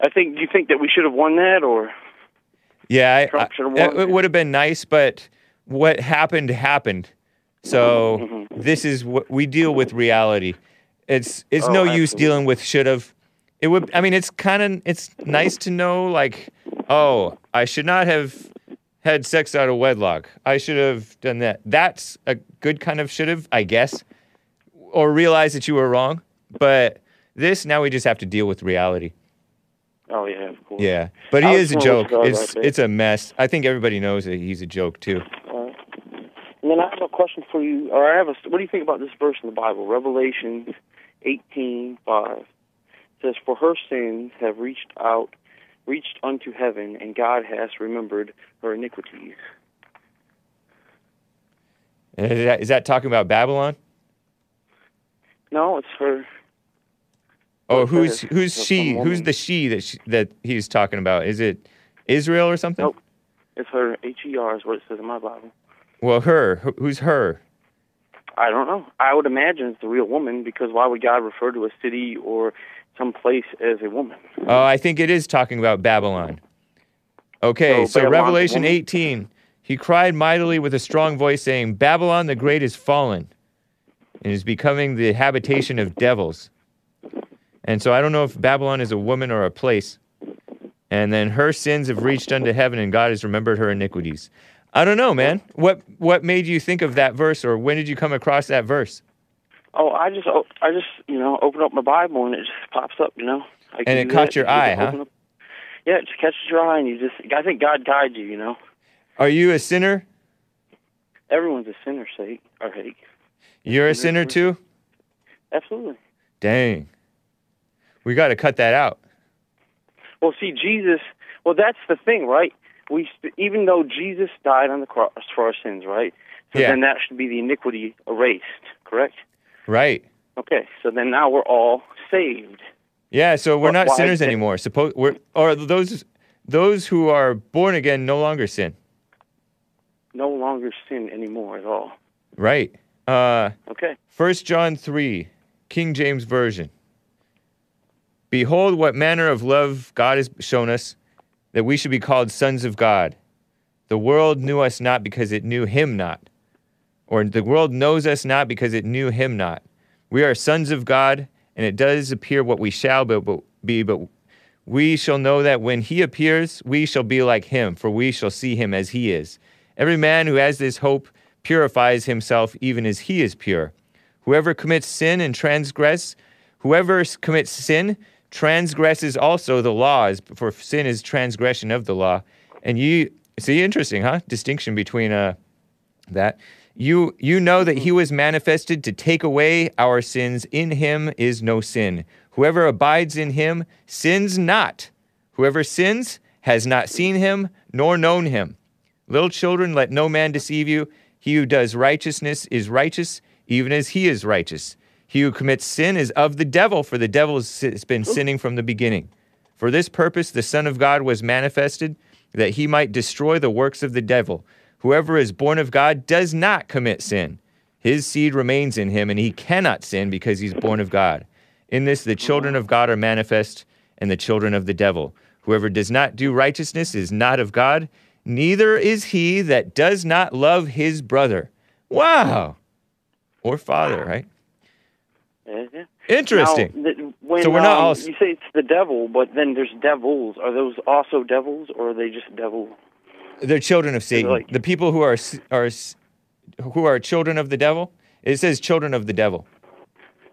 I think. You think that we should have won that, or Yeah, I, Trump should've I- won. it would have been nice, but what happened happened. So Mhm. this is what we deal with reality. It's it's Oh, no use dealing with should have. It would. I mean, it's kind of it's nice to know like, oh, I should not have had sex out of wedlock. I should have done that. That's a good kind of should have, I guess, or realize that you were wrong. But this now we just have to deal with reality. oh yeah, of course. Yeah, but he is a joke. It's there. it's a mess. I think everybody knows that he's a joke too. Right. And then I have a question for you, or I have a. What do you think about this verse in the Bible, Revelation eighteen five? Says, "For her sins have reached out, reached unto heaven, and God has remembered her iniquities." Is that, is that talking about Babylon? No, it's her. Oh, who's who's she? Who's the she that she, that he's talking about? Is it Israel or something? Nope. It's her. H E R is what it says in my Bible. Well, her. Who's her? I don't know. I would imagine it's the real woman because why would God refer to a city or some place as a woman? Oh, I think it is talking about Babylon. Okay, So so, Babylon's Revelation 18. He cried mightily with a strong voice, saying, Babylon the Great is fallen and is becoming the habitation of devils. And so I don't know if Babylon is a woman or a place. And then her sins have reached unto heaven, and God has remembered her iniquities. I don't know, man. What what made you think of that verse, or when did you come across that verse? Oh, I just, I just, you know, open up my Bible and it just pops up, you know. I And it caught that. your You eye, huh? Up, yeah, it just catches your eye, and you just, I think God guides you, you know. Are you a sinner? Everyone's a sinner, sake or hate. You're a sinner too? Absolutely. Dang. We got to cut that out. Well, see, Jesus. Well, that's the thing, right? We, even though Jesus died on the cross for our sins, right? So Yeah. then that should be the iniquity erased, correct? Right. Okay, so then now we're all saved. Yeah, so we're Wh- not sinners did- anymore. Suppose we're or those those who are born again no longer sin. No longer sin anymore at all. Right. Uh Okay. First John 3, King James Version. Behold, what manner of love God has shown us, that we should be called sons of God. The world knew us not because it knew him not. Or the world knows us not because it knew him not. We are sons of God, and it does appear what we shall be, but, we shall know that when he appears, we shall be like him, for we shall see him as he is. Every man who has this hope purifies himself even as he is pure. Whoever commits sin and transgress, whoever commits sin transgresses also the laws, for sin is transgression of the law. And you see, interesting, huh? Distinction between uh, that. You you know that he mm-hmm. was manifested to take away our sins. In him is no sin. Whoever abides in him sins not. Whoever sins has not seen him nor known him. Little children, let no man deceive you. He who does righteousness is righteous, even as he is righteous. He who commits sin is of the devil, for the devil has been sinning from the beginning. For this purpose, the Son of God was manifested, that he might destroy the works of the devil. Whoever is born of God does not commit sin. His seed remains in him, and he cannot sin because he's born of God. In this, the children of God are manifest, and the children of the devil. Whoever does not do righteousness is not of God, neither is he that does not love his brother. Wow. Or father, right? Yeah. Interesting. Now, when, So we're not um, all- You say it's the devil, but then there's devils. Are those also devils, or are they just devil? They're children of Satan. like- the people who are are who are children of the devil. It says children of the devil.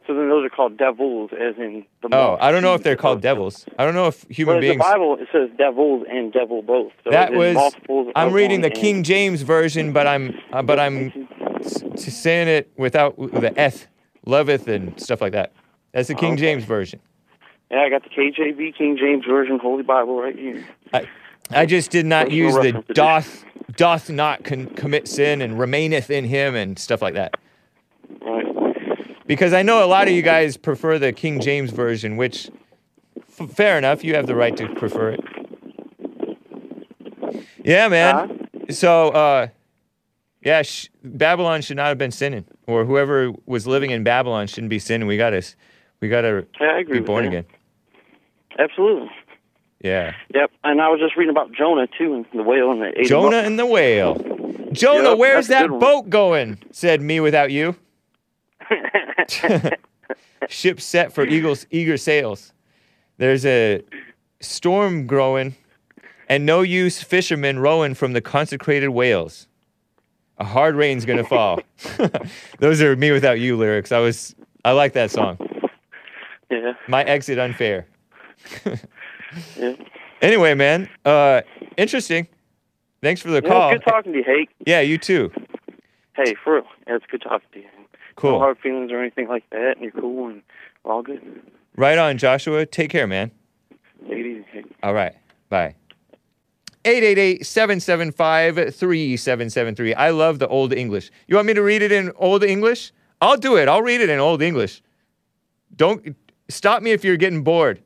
So then those are called devils, as in the. Oh. I don't know if they're called devils. I don't know if human Well, beings. the Bible, it says devils and devil both. So That was. I'm reading the King James version, but I'm uh, but I'm saying it without the eth, loveth, and stuff like that. That's the King Okay. James version. Yeah, I got the KJV, King James Version, Holy Bible right here. I, I just did not use the reference edition. doth doth not con- commit sin and remaineth in him and stuff like that. Right. Because I know a lot of you guys prefer the King James version, which f- fair enough, you have the right to prefer it. Yeah, man. Uh-huh. So, uh, yeah, sh- Babylon should not have been sinning, or whoever was living in Babylon shouldn't be sinning. We gotta, we gotta Yeah, I agree be born again. Absolutely. Yeah. Yep. And I was just reading about Jonah too, and the whale and the Jonah and the whale. Jonah, Yep, where's that good one. boat going? Said mewithoutYou. Ship set for eagles, eager sails. There's a storm growing, and no use fishermen rowing from the consecrated whales. A hard rain's gonna fall. Those are mewithoutYou lyrics. I was, I like that song. yeah. My exit unfair. Yeah. Anyway, man, uh, interesting. Thanks for the Yeah, call. good talking to you, Hake. Yeah, you too. Hey, for real. Yeah, it's good talking to you. Cool. No hard feelings or anything like that, and you're cool and we're all good. Right on, Joshua. Take care, man. Take it easy, Hake. All right. Bye. 888-775-3773. I love the old English. You want me to read it in old English? I'll do it. I'll read it in old English. Don't stop me if you're getting bored.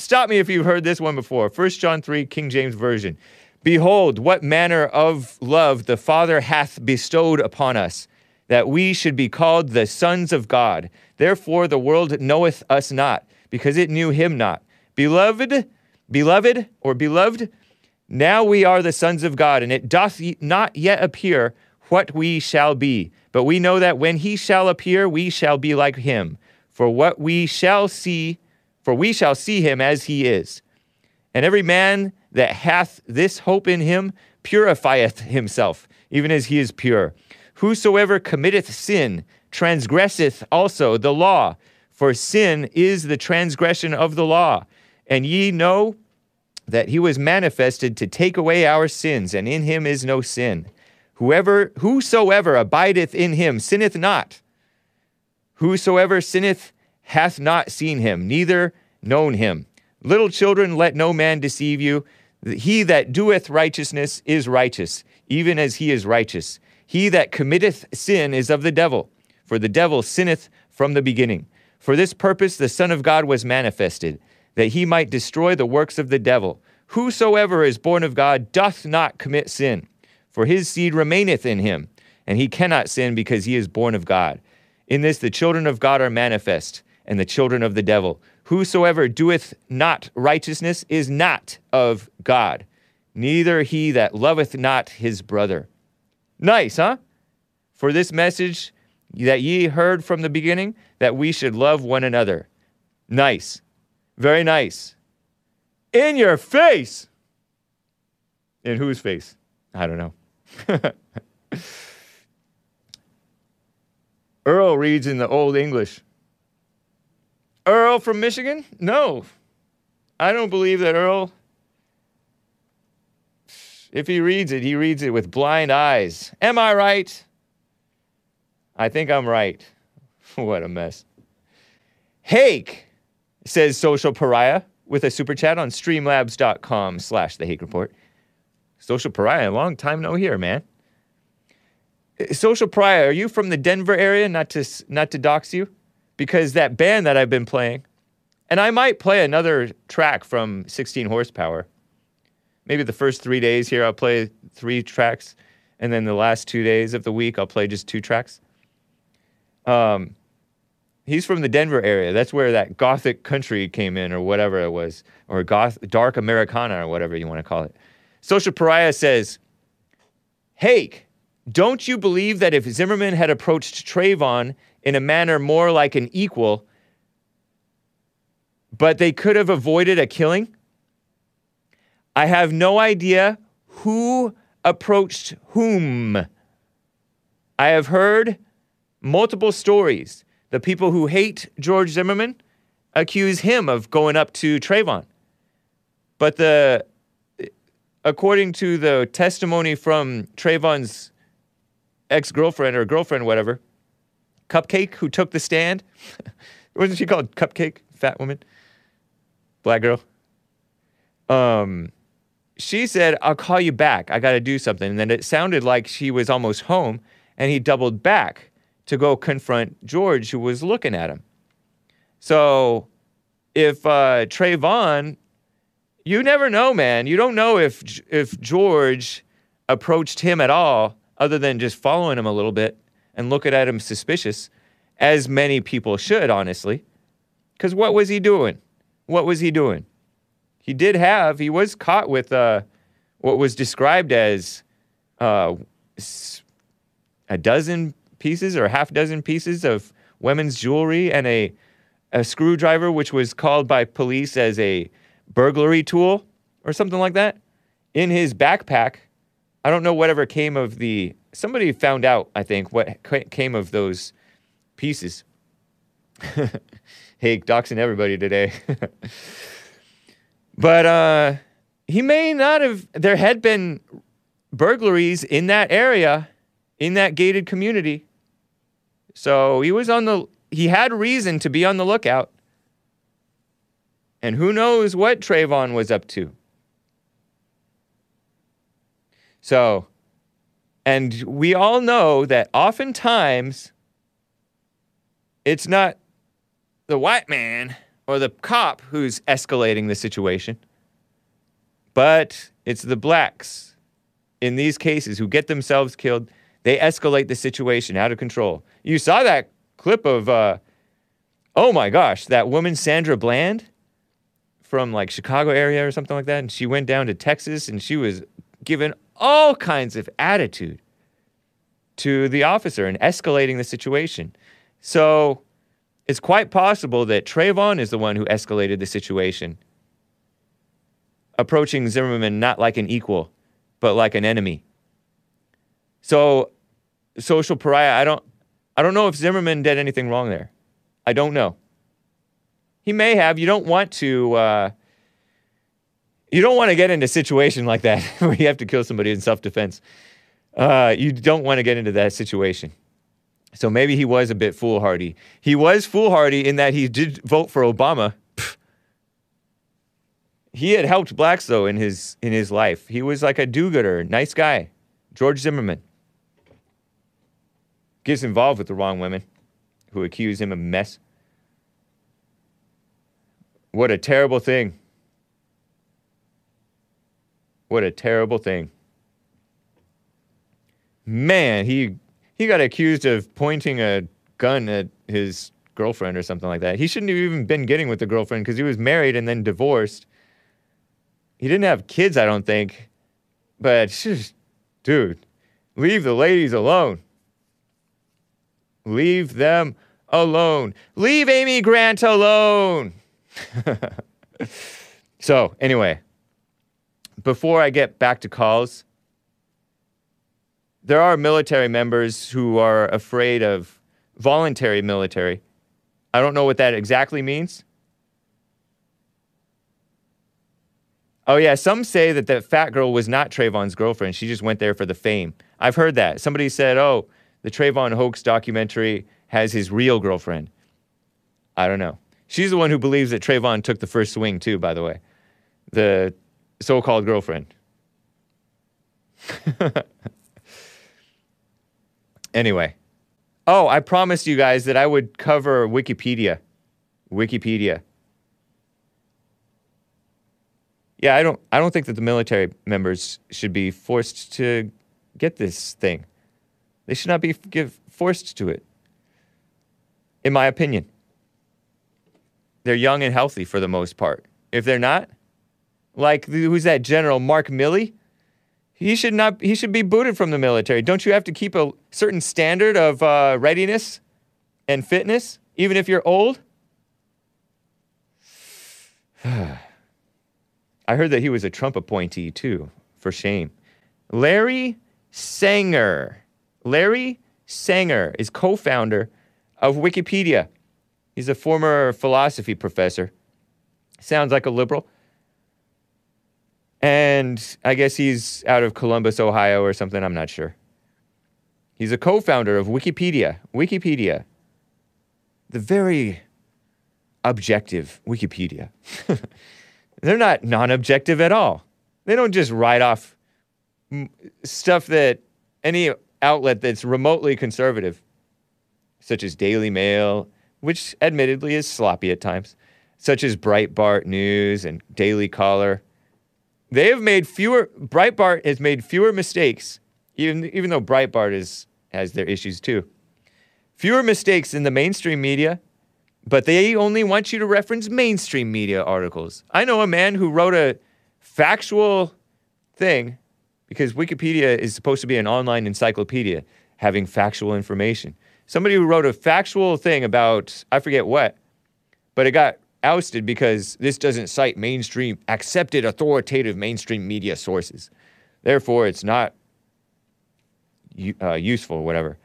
Stop me if you've heard this one before. 1 John 3, King James Version. Behold, what manner of love the Father hath bestowed upon us, that we should be called the sons of God. Therefore the world knoweth us not, because it knew him not. Beloved, beloved, or beloved, now we are the sons of God, and it doth not yet appear what we shall be. But we know that when he shall appear, we shall be like him. For what we shall see, for we shall see him as he is. And every man that hath this hope in him purifieth himself, even as he is pure. Whosoever committeth sin transgresseth also the law, for sin is the transgression of the law. And ye know that he was manifested to take away our sins, and in him is no sin. Whoever whosoever abideth in him sinneth not. Whosoever sinneth hath not seen him, neither known him. Little children, let no man deceive you. He that doeth righteousness is righteous, even as he is righteous. He that committeth sin is of the devil, for the devil sinneth from the beginning. For this purpose the Son of God was manifested, that he might destroy the works of the devil. Whosoever is born of God doth not commit sin, for his seed remaineth in him, and he cannot sin because he is born of God. In this the children of God are manifest, and the children of the devil. Whosoever doeth not righteousness is not of God, neither he that loveth not his brother. Nice, huh? For this message that ye heard from the beginning, that we should love one another. Nice. Very nice. In your face. In whose face? I don't know. Earl reads in the Old English. Earl from Michigan? No. I don't believe that Earl. If he reads it, he reads it with blind eyes. Am I right? I think I'm right. what a mess. Hake, says Social Pariah with a super chat on streamlabs.com slash the Hake Report. Social Pariah, a long time no here, man. Social Pariah, are you from the Denver area? Not to not to dox you, because that band that I've been playing, and I might play another track from 16 Horsepower. Maybe the first three days here I'll play three tracks, and then the last two days of the week I'll play just two tracks. Um, he's from the Denver area. That's where that gothic country came in, or whatever it was, or goth dark Americana, or whatever you want to call it. Social Pariah says, Hake, don't you believe that if Zimmerman had approached Trayvon in a manner more like an equal, but they could have avoided a killing? I have no idea who approached whom. I have heard multiple stories. The people who hate George Zimmerman accuse him of going up to Trayvon. But the according to the testimony from Trayvon's ex-girlfriend or girlfriend, whatever, Cupcake, who took the stand, wasn't she called Cupcake? Fat woman, black girl. Um, she said, "I'll call you back. I got to do something." And then it sounded like she was almost home, and he doubled back to go confront George, who was looking at him. So, if uh, Trayvon you never know, man. You don't know if if George approached him at all, other than just following him a little bit and looking at him suspicious, as many people should, honestly. Because what was he doing? What was he doing? He did have. He was caught with uh, what was described as uh, a dozen pieces or half dozen pieces of women's jewelry and a a screwdriver, which was called by police as a burglary tool or something like that in his backpack. I don't know whatever came of the. Somebody found out, I think, what came of those pieces. hey, doxing everybody today. but uh, he may not have. There had been burglaries in that area, in that gated community. So he was on the. He had reason to be on the lookout. And who knows what Trayvon was up to. So, and we all know that oftentimes it's not the white man or the cop who's escalating the situation, but it's the blacks in these cases who get themselves killed. They escalate the situation out of control. You saw that clip of, uh, oh my gosh, that woman, Sandra Bland from like Chicago area or something like that, and she went down to Texas and she was given all kinds of attitude to the officer and escalating the situation. So it's quite possible that Trayvon is the one who escalated the situation, approaching Zimmerman not like an equal, but like an enemy. So social pariah, I don't I don't know if Zimmerman did anything wrong there. I don't know. He may have. You don't want to. Uh, you don't want to get into a situation like that where you have to kill somebody in self-defense. Uh, you don't want to get into that situation. So maybe he was a bit foolhardy. He was foolhardy in that he did vote for Obama. He had helped blacks though in his in his life. He was like a do-gooder, nice guy. George Zimmerman gets involved with the wrong women who accuse him of mess. What a terrible thing. What a terrible thing. Man, he he got accused of pointing a gun at his girlfriend or something like that. He shouldn't have even been getting with the girlfriend because he was married and then divorced. He didn't have kids, I don't think. But just, dude, leave the ladies alone. Leave them alone. Leave Amy Grant alone. so, anyway, before I get back to calls, there are military members who are afraid of voluntary military. I don't know what that exactly means. Oh, yeah, some say that the fat girl was not Trayvon's girlfriend. She just went there for the fame. I've heard that. Somebody said, oh, the Trayvon hoax documentary has his real girlfriend. I don't know. She's the one who believes that Trayvon took the first swing, too, by the way. The so called girlfriend. Anyway. Oh, I promised you guys that I would cover Wikipedia. Wikipedia. Yeah, I don't I don't think that the military members should be forced to get this thing. They should not be give, forced to it. In my opinion. They're young and healthy for the most part. If they're not, like who's that general Mark Milley? He should not. He should be booted from the military. Don't you have to keep a certain standard of uh, readiness and fitness, even if you're old? I heard that he was a Trump appointee too. For shame. Larry Sanger. Larry Sanger is co-founder of Wikipedia. He's a former philosophy professor. Sounds like a liberal. And I guess he's out of Columbus, Ohio or something. I'm not sure. He's a co founder of Wikipedia. Wikipedia. The very objective Wikipedia. They're not non objective at all. They don't just write off stuff that any outlet that's remotely conservative, such as Daily Mail, which admittedly is sloppy at times, such as Breitbart News and Daily Caller they have made fewer. Breitbart has made fewer mistakes, even even though Breitbart is has their issues too. Fewer mistakes in the mainstream media, but they only want you to reference mainstream media articles. I know a man who wrote a factual thing because Wikipedia is supposed to be an online encyclopedia having factual information. Somebody who wrote a factual thing about I forget what, but it got ousted because this doesn't cite mainstream, accepted authoritative mainstream media sources. Therefore, it's not uh, useful or whatever.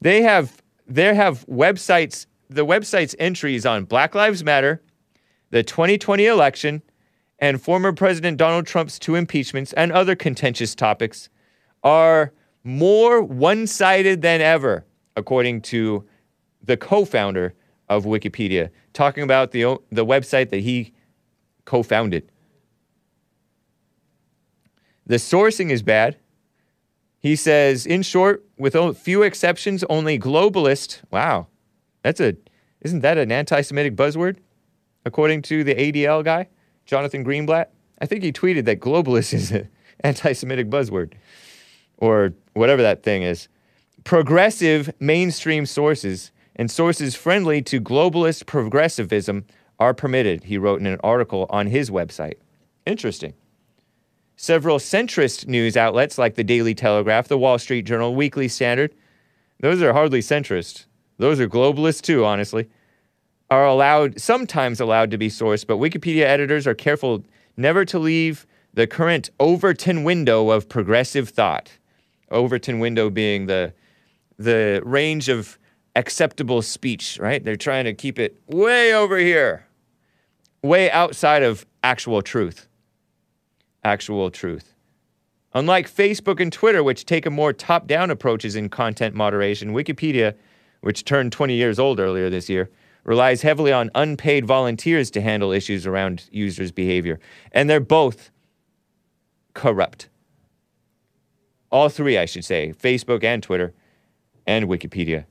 They have they have websites. The website's entries on Black Lives Matter, the 2020 election, and former President Donald Trump's two impeachments and other contentious topics are more one-sided than ever, according to the co-founder of Wikipedia, talking about the, the website that he co founded. The sourcing is bad. He says, in short, with few exceptions, only globalist. Wow, that's a isn't that an anti-Semitic buzzword? According to the ADL guy, Jonathan Greenblatt, I think he tweeted that globalist is an anti-Semitic buzzword, or whatever that thing is. Progressive mainstream sources and sources friendly to globalist progressivism are permitted, he wrote in an article on his website. Interesting. Several centrist news outlets like the Daily Telegraph, the Wall Street Journal, Weekly Standard, those are hardly centrist. Those are globalist too, honestly, are allowed, sometimes allowed to be sourced, but Wikipedia editors are careful never to leave the current Overton window of progressive thought. Overton window being the, the range of acceptable speech, right? They're trying to keep it way over here, way outside of actual truth. Actual truth. Unlike Facebook and Twitter, which take a more top down approaches in content moderation, Wikipedia, which turned 20 years old earlier this year, relies heavily on unpaid volunteers to handle issues around users' behavior. And they're both corrupt. All three, I should say Facebook and Twitter and Wikipedia.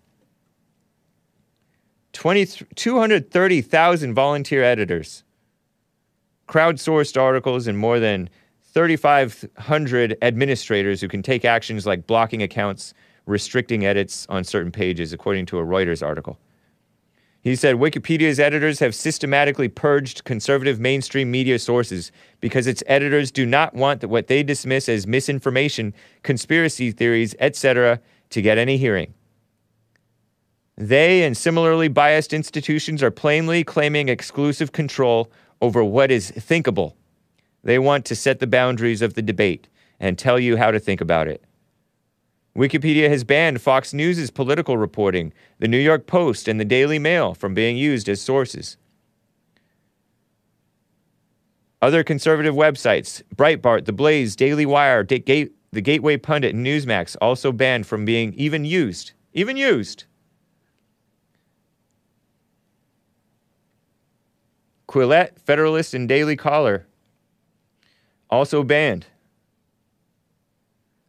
230,000 volunteer editors, crowdsourced articles, and more than 3,500 administrators who can take actions like blocking accounts, restricting edits on certain pages, according to a Reuters article. He said Wikipedia's editors have systematically purged conservative mainstream media sources because its editors do not want what they dismiss as misinformation, conspiracy theories, etc., to get any hearing. They and similarly biased institutions are plainly claiming exclusive control over what is thinkable. They want to set the boundaries of the debate and tell you how to think about it. Wikipedia has banned Fox News' political reporting, the New York Post, and the Daily Mail from being used as sources. Other conservative websites, Breitbart, The Blaze, Daily Wire, the Gateway Pundit, and Newsmax, also banned from being even used. Even used. Quillette, Federalist, and Daily Caller also banned.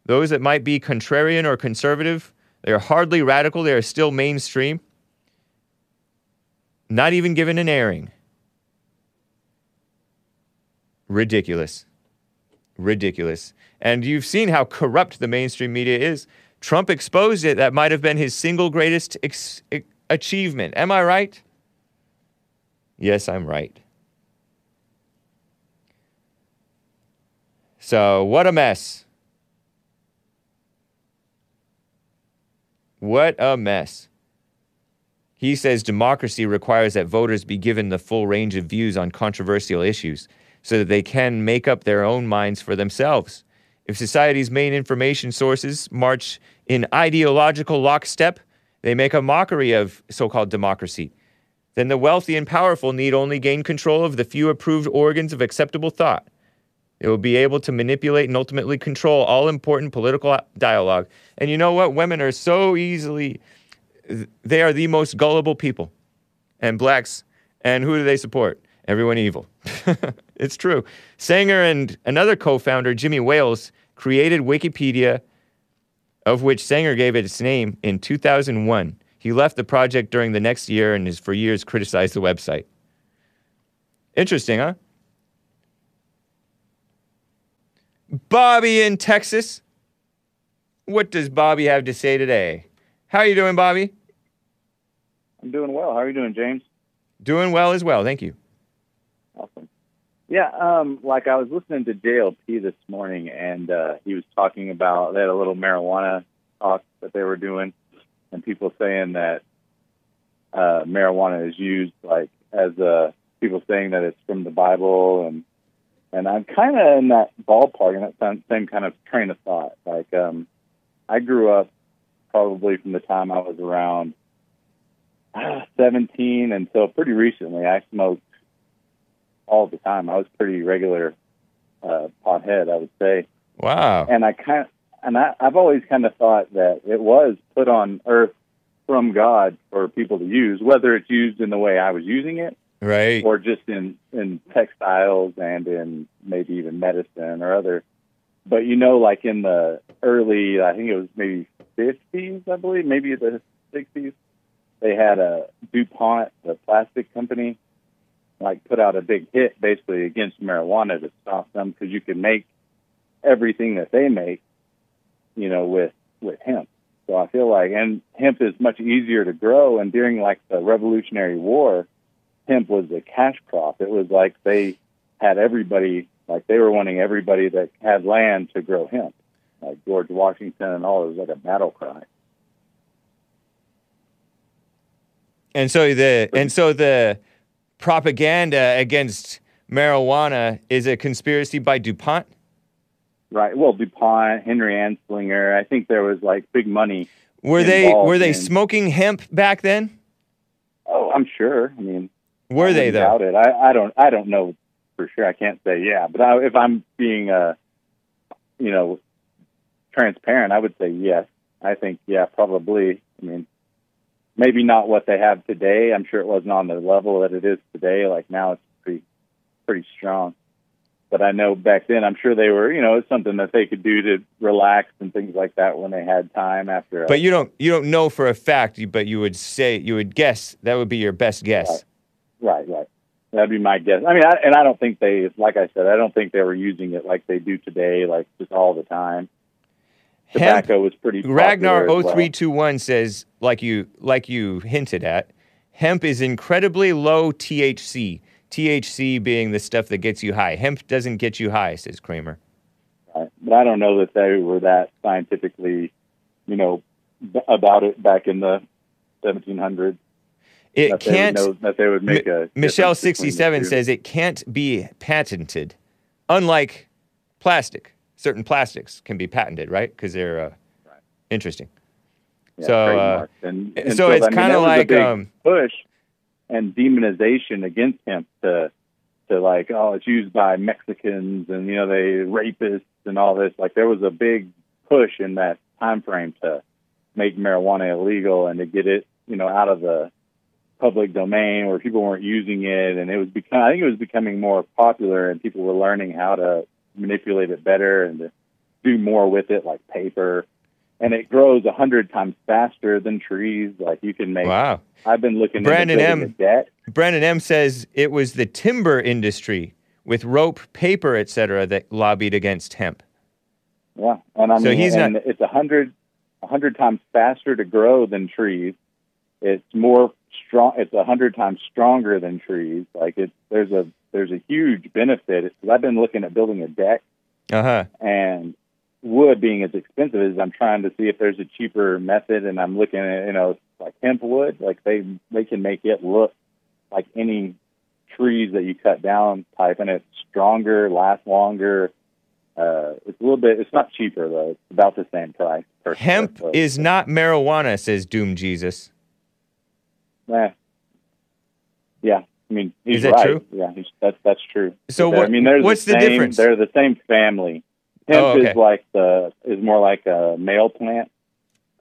Those that might be contrarian or conservative, They are hardly radical. They are still mainstream. Not even given an airing. Ridiculous. Ridiculous. And you've seen how corrupt the mainstream media is. Trump exposed it. That might have been his single greatest ex- achievement. Am I right? Yes, I'm right. So, what a mess. What a mess. He says democracy requires that voters be given the full range of views on controversial issues so that they can make up their own minds for themselves. If society's main information sources march in ideological lockstep, they make a mockery of so called democracy. Then the wealthy and powerful need only gain control of the few approved organs of acceptable thought. They will be able to manipulate and ultimately control all important political dialogue. And you know what? Women are so easily, they are the most gullible people. And blacks, and who do they support? Everyone evil. it's true. Sanger and another co founder, Jimmy Wales, created Wikipedia, of which Sanger gave it its name in 2001. He left the project during the next year and has for years criticized the website. Interesting, huh? Bobby in Texas. What does Bobby have to say today? How are you doing, Bobby? I'm doing well. How are you doing, James? Doing well as well. Thank you. Awesome. Yeah, um, like I was listening to JLP this morning, and uh, he was talking about they had a little marijuana talk that they were doing, and people saying that uh, marijuana is used like as a people saying that it's from the Bible, and and I'm kind of in that ballpark in that same- same kind of train of thought. Like um, I grew up probably from the time I was around ah, 17 until pretty recently. I smoked all the time. I was pretty regular uh, pothead, I would say. Wow. And I kind and I, I've always kind of thought that it was put on earth from God for people to use, whether it's used in the way I was using it Right. or just in in textiles and in maybe even medicine or other. But you know, like in the early, I think it was maybe 50s, I believe, maybe the 60s, they had a DuPont, the plastic company, like put out a big hit basically against marijuana to stop them because you can make everything that they make, you know, with with hemp. So I feel like, and hemp is much easier to grow. And during like the Revolutionary War, hemp was a cash crop. It was like they had everybody, like they were wanting everybody that had land to grow hemp, like George Washington and all. It was like a battle cry. And so the and so the propaganda against marijuana is a conspiracy by DuPont. Right. Well, DuPont, Henry Anslinger. I think there was like big money. Were they were they in- smoking hemp back then? Oh, I'm sure. I mean, Were I they though? Doubt it. I, I don't. I don't know for sure. I can't say yeah. But I, if I'm being, uh, you know, transparent, I would say yes. I think yeah, probably. I mean, maybe not what they have today. I'm sure it wasn't on the level that it is today. Like now, it's pretty pretty strong. But I know back then, I'm sure they were. You know, it's something that they could do to relax and things like that when they had time after. A, But you don't you don't know for a fact, but you would say you would guess that would be your best guess. Right, right. That'd be my guess. I mean, I, and I don't think they, like I said, I don't think they were using it like they do today, like just all the time. Hemp Tobacco was pretty. Ragnar popular as well. 0321 says like you like you hinted at, hemp is incredibly low THC. THC being the stuff that gets you high. Hemp doesn't get you high, says Kramer. Right. But I don't know that they were that scientifically, you know, b- about it back in the 1700s. It that can't They know, that they would make a. Michelle the 67 says it can't be patented. Unlike plastic, certain plastics can be patented, right? Because they're uh, interesting. Yeah, so, uh, and, and so it's I mean, kinda that a like, um, push and demonization against hemp to to like oh it's used by Mexicans and you know they rapists and all this. Like there was a big push in that time frame to make marijuana illegal and to get it you know out of the public domain where people weren't using it. And it was become I think it was becoming more popular and people were learning how to manipulate it better and to do more with it like paper and it grows a hundred times faster than trees. Like you can make. Wow. I've been looking Brandon M. Brandon M says it was the timber industry with rope, paper, etc., that lobbied against hemp. Yeah, and I So mean, he's and not- it's a hundred, a hundred times faster to grow than trees. It's more strong. It's a hundred times stronger than trees. Like it's there's a there's a huge benefit. Because I've been looking at building a deck, Uh huh. and wood being as expensive as I'm trying to see if there's a cheaper method. And I'm looking at you know like hemp wood. Like they they can make it look like any trees that you cut down type, and it's stronger, lasts longer. Uh, it's a little bit. It's not cheaper though. It's about the same price. Hemp is not marijuana, says Doom Jesus. Eh. Yeah, I mean he's Is that right. true? Yeah, he's, that's that's true. So what, I mean, there's what's the same, difference? They're the same family. Hemp Oh, okay. is like the is more like a male plant.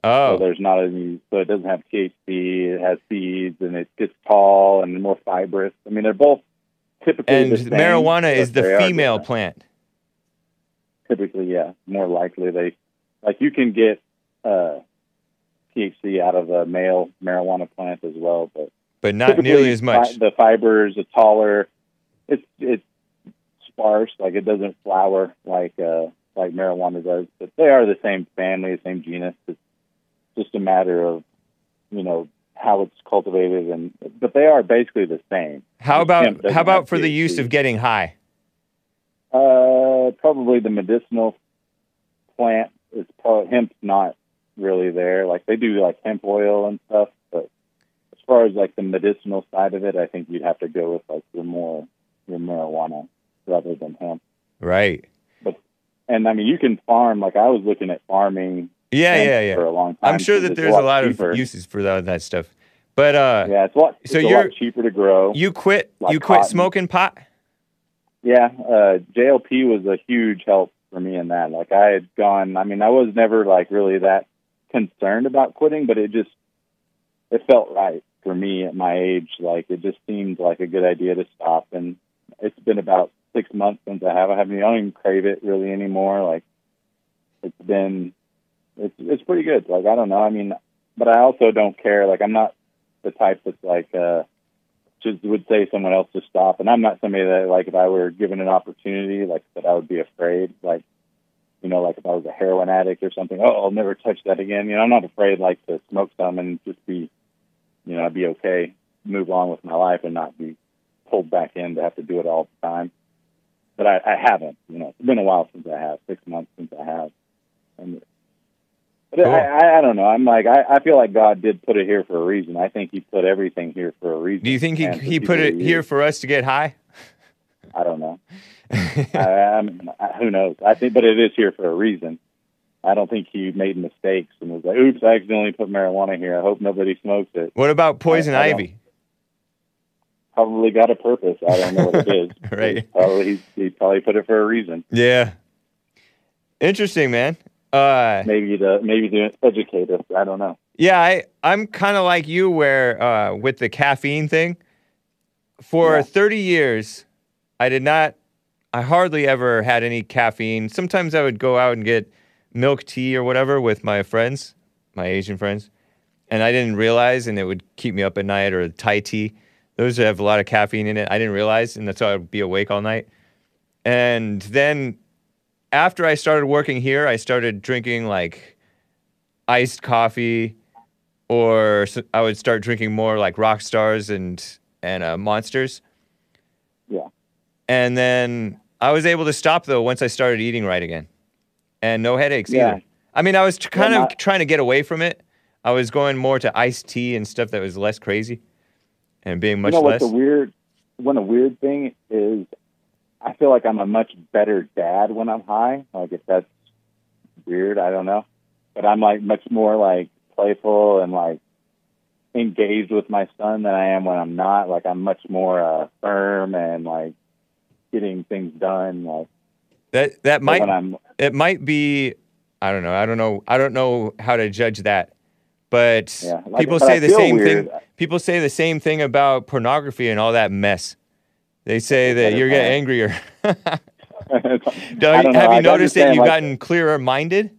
So Oh, there's not any. So it doesn't have THC. It has seeds and it gets tall and more fibrous. I mean, they're both typically and same, marijuana is the female plant. typically, yeah, more likely they like you can get uh, THC out of a male marijuana plant as well, but But not nearly as fi- much. the fibers are taller. It's it's sparse, like it doesn't flower like uh, like marijuana does, but they are the same family, the same genus. It's just a matter of you know how it's cultivated, and but they are basically the same. How Hemp about how about for the THC. use of getting high? Uh, probably the medicinal plant is probably hemp's not really there. Like they do like hemp oil and stuff, but as far as like the medicinal side of it, I think you'd have to go with like your more your marijuana rather than hemp. Right. But And I mean, you can farm. Like I was looking at farming. Yeah, yeah, yeah. For a long time. I'm sure that there's a lot cheaper. of uses for that, that stuff. But uh, Yeah, it's a lot. It's you're- cheaper to grow. you quit Like you quit cotton. smoking pot? Yeah, uh, JLP was a huge help for me in that. Like I had gone, I mean, I was never like really that concerned about quitting, but it just, it felt right for me at my age. Like it just seemed like a good idea to stop. And it's been about six months since I have. I haven't, I don't even crave it really anymore. Like it's been, it's, it's pretty good. Like, I don't know. I mean, but I also don't care. Like I'm not the type that's like, uh, just would say someone else to stop. And I'm not somebody that like if I were given an opportunity, like that I would be afraid. Like you know, like if I was a heroin addict or something, oh, I'll never touch that again. You know, I'm not afraid like to smoke some and just be, you know, I'd be okay, move on with my life and not be pulled back in to have to do it all the time. But I, I haven't. You know, it's been a while since I have, six months since I have. And but Cool. I, I, I don't know. I'm like, I, I feel like God did put it here for a reason. I think He put everything here for a reason. Do you think he And he put it here for us to get high? I don't know. I, I'm, I, who knows? I think, but it is here for a reason. I don't think he made mistakes and was like, "Oops, I accidentally put marijuana here. I hope nobody smokes it." What about poison I don't- ivy? Probably got a purpose. I don't know what it is. Right. Probably he, he probably put it for a reason. Yeah. Interesting, man. Uh, Maybe to maybe to educate us. I don't know. yeah, I I'm kind of like you, where uh, with the caffeine thing. For Yeah. 30 years, I did not. I hardly ever had any caffeine. Sometimes I would go out and get milk tea or whatever with my friends, my Asian friends, and I didn't realize, and it would keep me up at night. Or Thai tea, those have a lot of caffeine in it. I didn't realize, and that's why I'd be awake all night. And then after I started working here, I started drinking like iced coffee, or I would start drinking more like rock stars and and uh, monsters. Yeah. And then I was able to stop though once I started eating right again, and no headaches Yeah. either. I mean, I was t- kind of not- trying to get away from it. I was going more to iced tea and stuff that was less crazy, and being much you know less. what's a weird? One a weird thing is, I feel like I'm a much better dad when I'm high. Like if that's weird, I don't know. But I'm like much more like playful and like engaged with my son than I am when I'm not. Like I'm much more uh, firm and like getting things done. Like that that might it might be I don't know. I don't know. I don't know how to judge that. But Yeah, like- people but say I the same weird. thing. People say the same thing about pornography and all that mess. They say that you're getting angrier. I Do don't have you noticed that you've like, gotten clearer minded?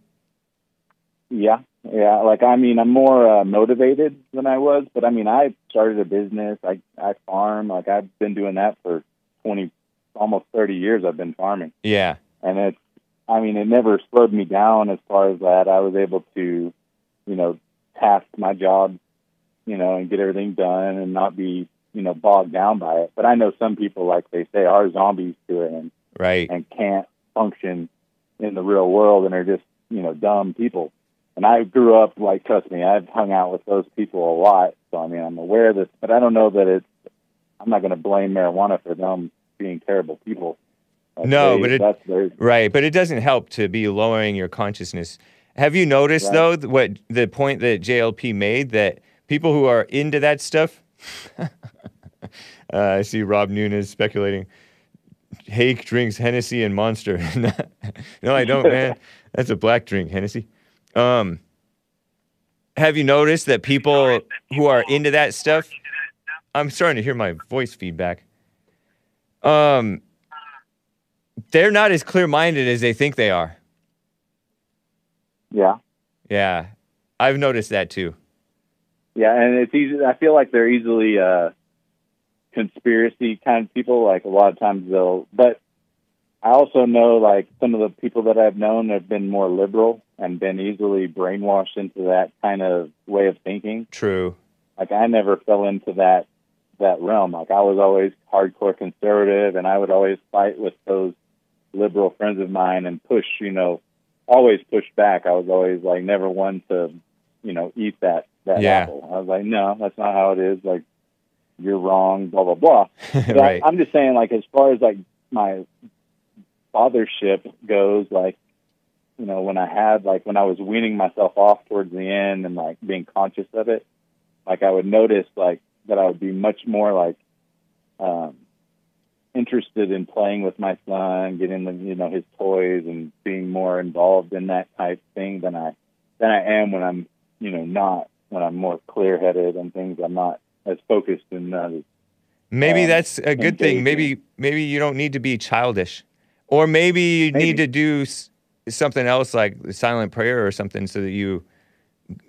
Yeah, yeah. Like I mean, I'm more uh, motivated than I was, but I mean, I started a business. I I farm. Like I've been doing that for twenty, almost thirty years. I've been farming, Yeah. and it's. I mean, it never slowed me down as far as that. I was able to, you know, task my job, you know, and get everything done and not be, you know, bogged down by it. But I know some people, like they say, are zombies to it and Right. and can't function in the real world and are just you know dumb people. And I grew up like trust me, I've hung out with those people a lot, so I mean I'm aware of this, but I don't know that it's. I'm not going to blame marijuana for them being terrible people. No, they- but it- Right, but it doesn't help to be lowering your consciousness. Have you noticed Right. though what the point that JLP made that people who are into that stuff? uh, I see Rob Nunes speculating. Hake drinks Hennessy and Monster. no, I don't, man. That's a black drink, Hennessy. Um, have you noticed that people who are into that stuff? I'm starting to hear my voice feedback. Um, they're not as clear-minded as they think they are. Yeah. Yeah, I've noticed that too. Yeah, and it's easy. I feel like they're easily uh, conspiracy kind of people. Like a lot of times they'll, but I also know like some of the people that I've known have been more liberal and been easily brainwashed into that kind of way of thinking. True. Like I never fell into that that realm. Like I was always hardcore conservative, and I would always fight with those liberal friends of mine and push. You know, always pushed back. I was always like never one to, you know, eat that that Yeah. apple. I was like, no, that's not how it is. Like you're wrong. Blah blah blah. But right. I, I'm just saying, like, as far as like my fathership goes, like, you know, when I had like when I was weaning myself off towards the end and like being conscious of it, like I would notice like that I would be much more like um interested in playing with my son, getting the you know his toys and being more involved in that type thing than I than I am when I'm you know not when I'm more clear headed and things I'm not as focused and Maybe um, that's a good thing. Maybe maybe you don't need to be childish, or maybe you Maybe. need to do s- something else like silent prayer or something, so that you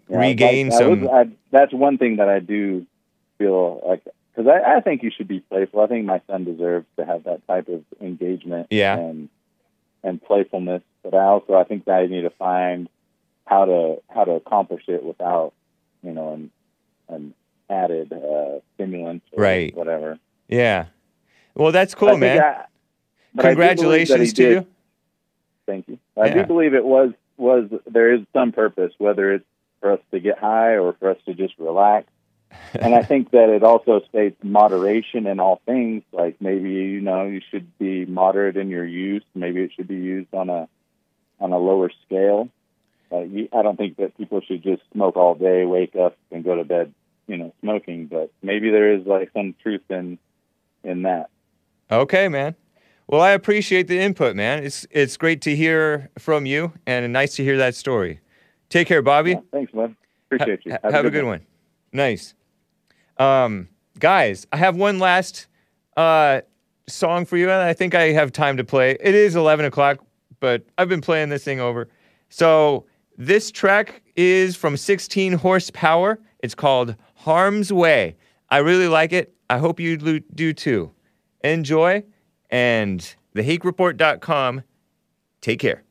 Yeah, regain like, I some. was- I, that's one thing that I do feel like because I, I think you should be playful. I think my son deserves to have that type of engagement Yeah. and and playfulness. But I also I think that I need to find how to how to accomplish it without you know an an added uh, stimulant or Right. whatever. yeah. Well, that's cool, man. I- but I do believe that he Congratulations to did- you. Thank you. I Yeah. do believe it was was there is some purpose, whether it's for us to get high or for us to just relax. And I think that it also states moderation in all things. Like maybe you know you should be moderate in your use. Maybe it should be used on a on a lower scale. Like you, I don't think that people should just smoke all day, wake up, and go to bed, you know, smoking. But maybe there is like some truth in in that. Okay, man. Well, I appreciate the input, man. It's it's great to hear from you, and nice to hear that story. Take care, Bobby. Yeah, thanks, man. Appreciate you. Ha- have a good one. Nice. Um, guys, I have one last uh, song for you, and I think I have time to play. It is 11 o'clock, but I've been playing this thing over. So this track is from 16 Horsepower. It's called Harm's Way. I really like it. I hope you do- too. Enjoy, and thehakereport.com. Take care.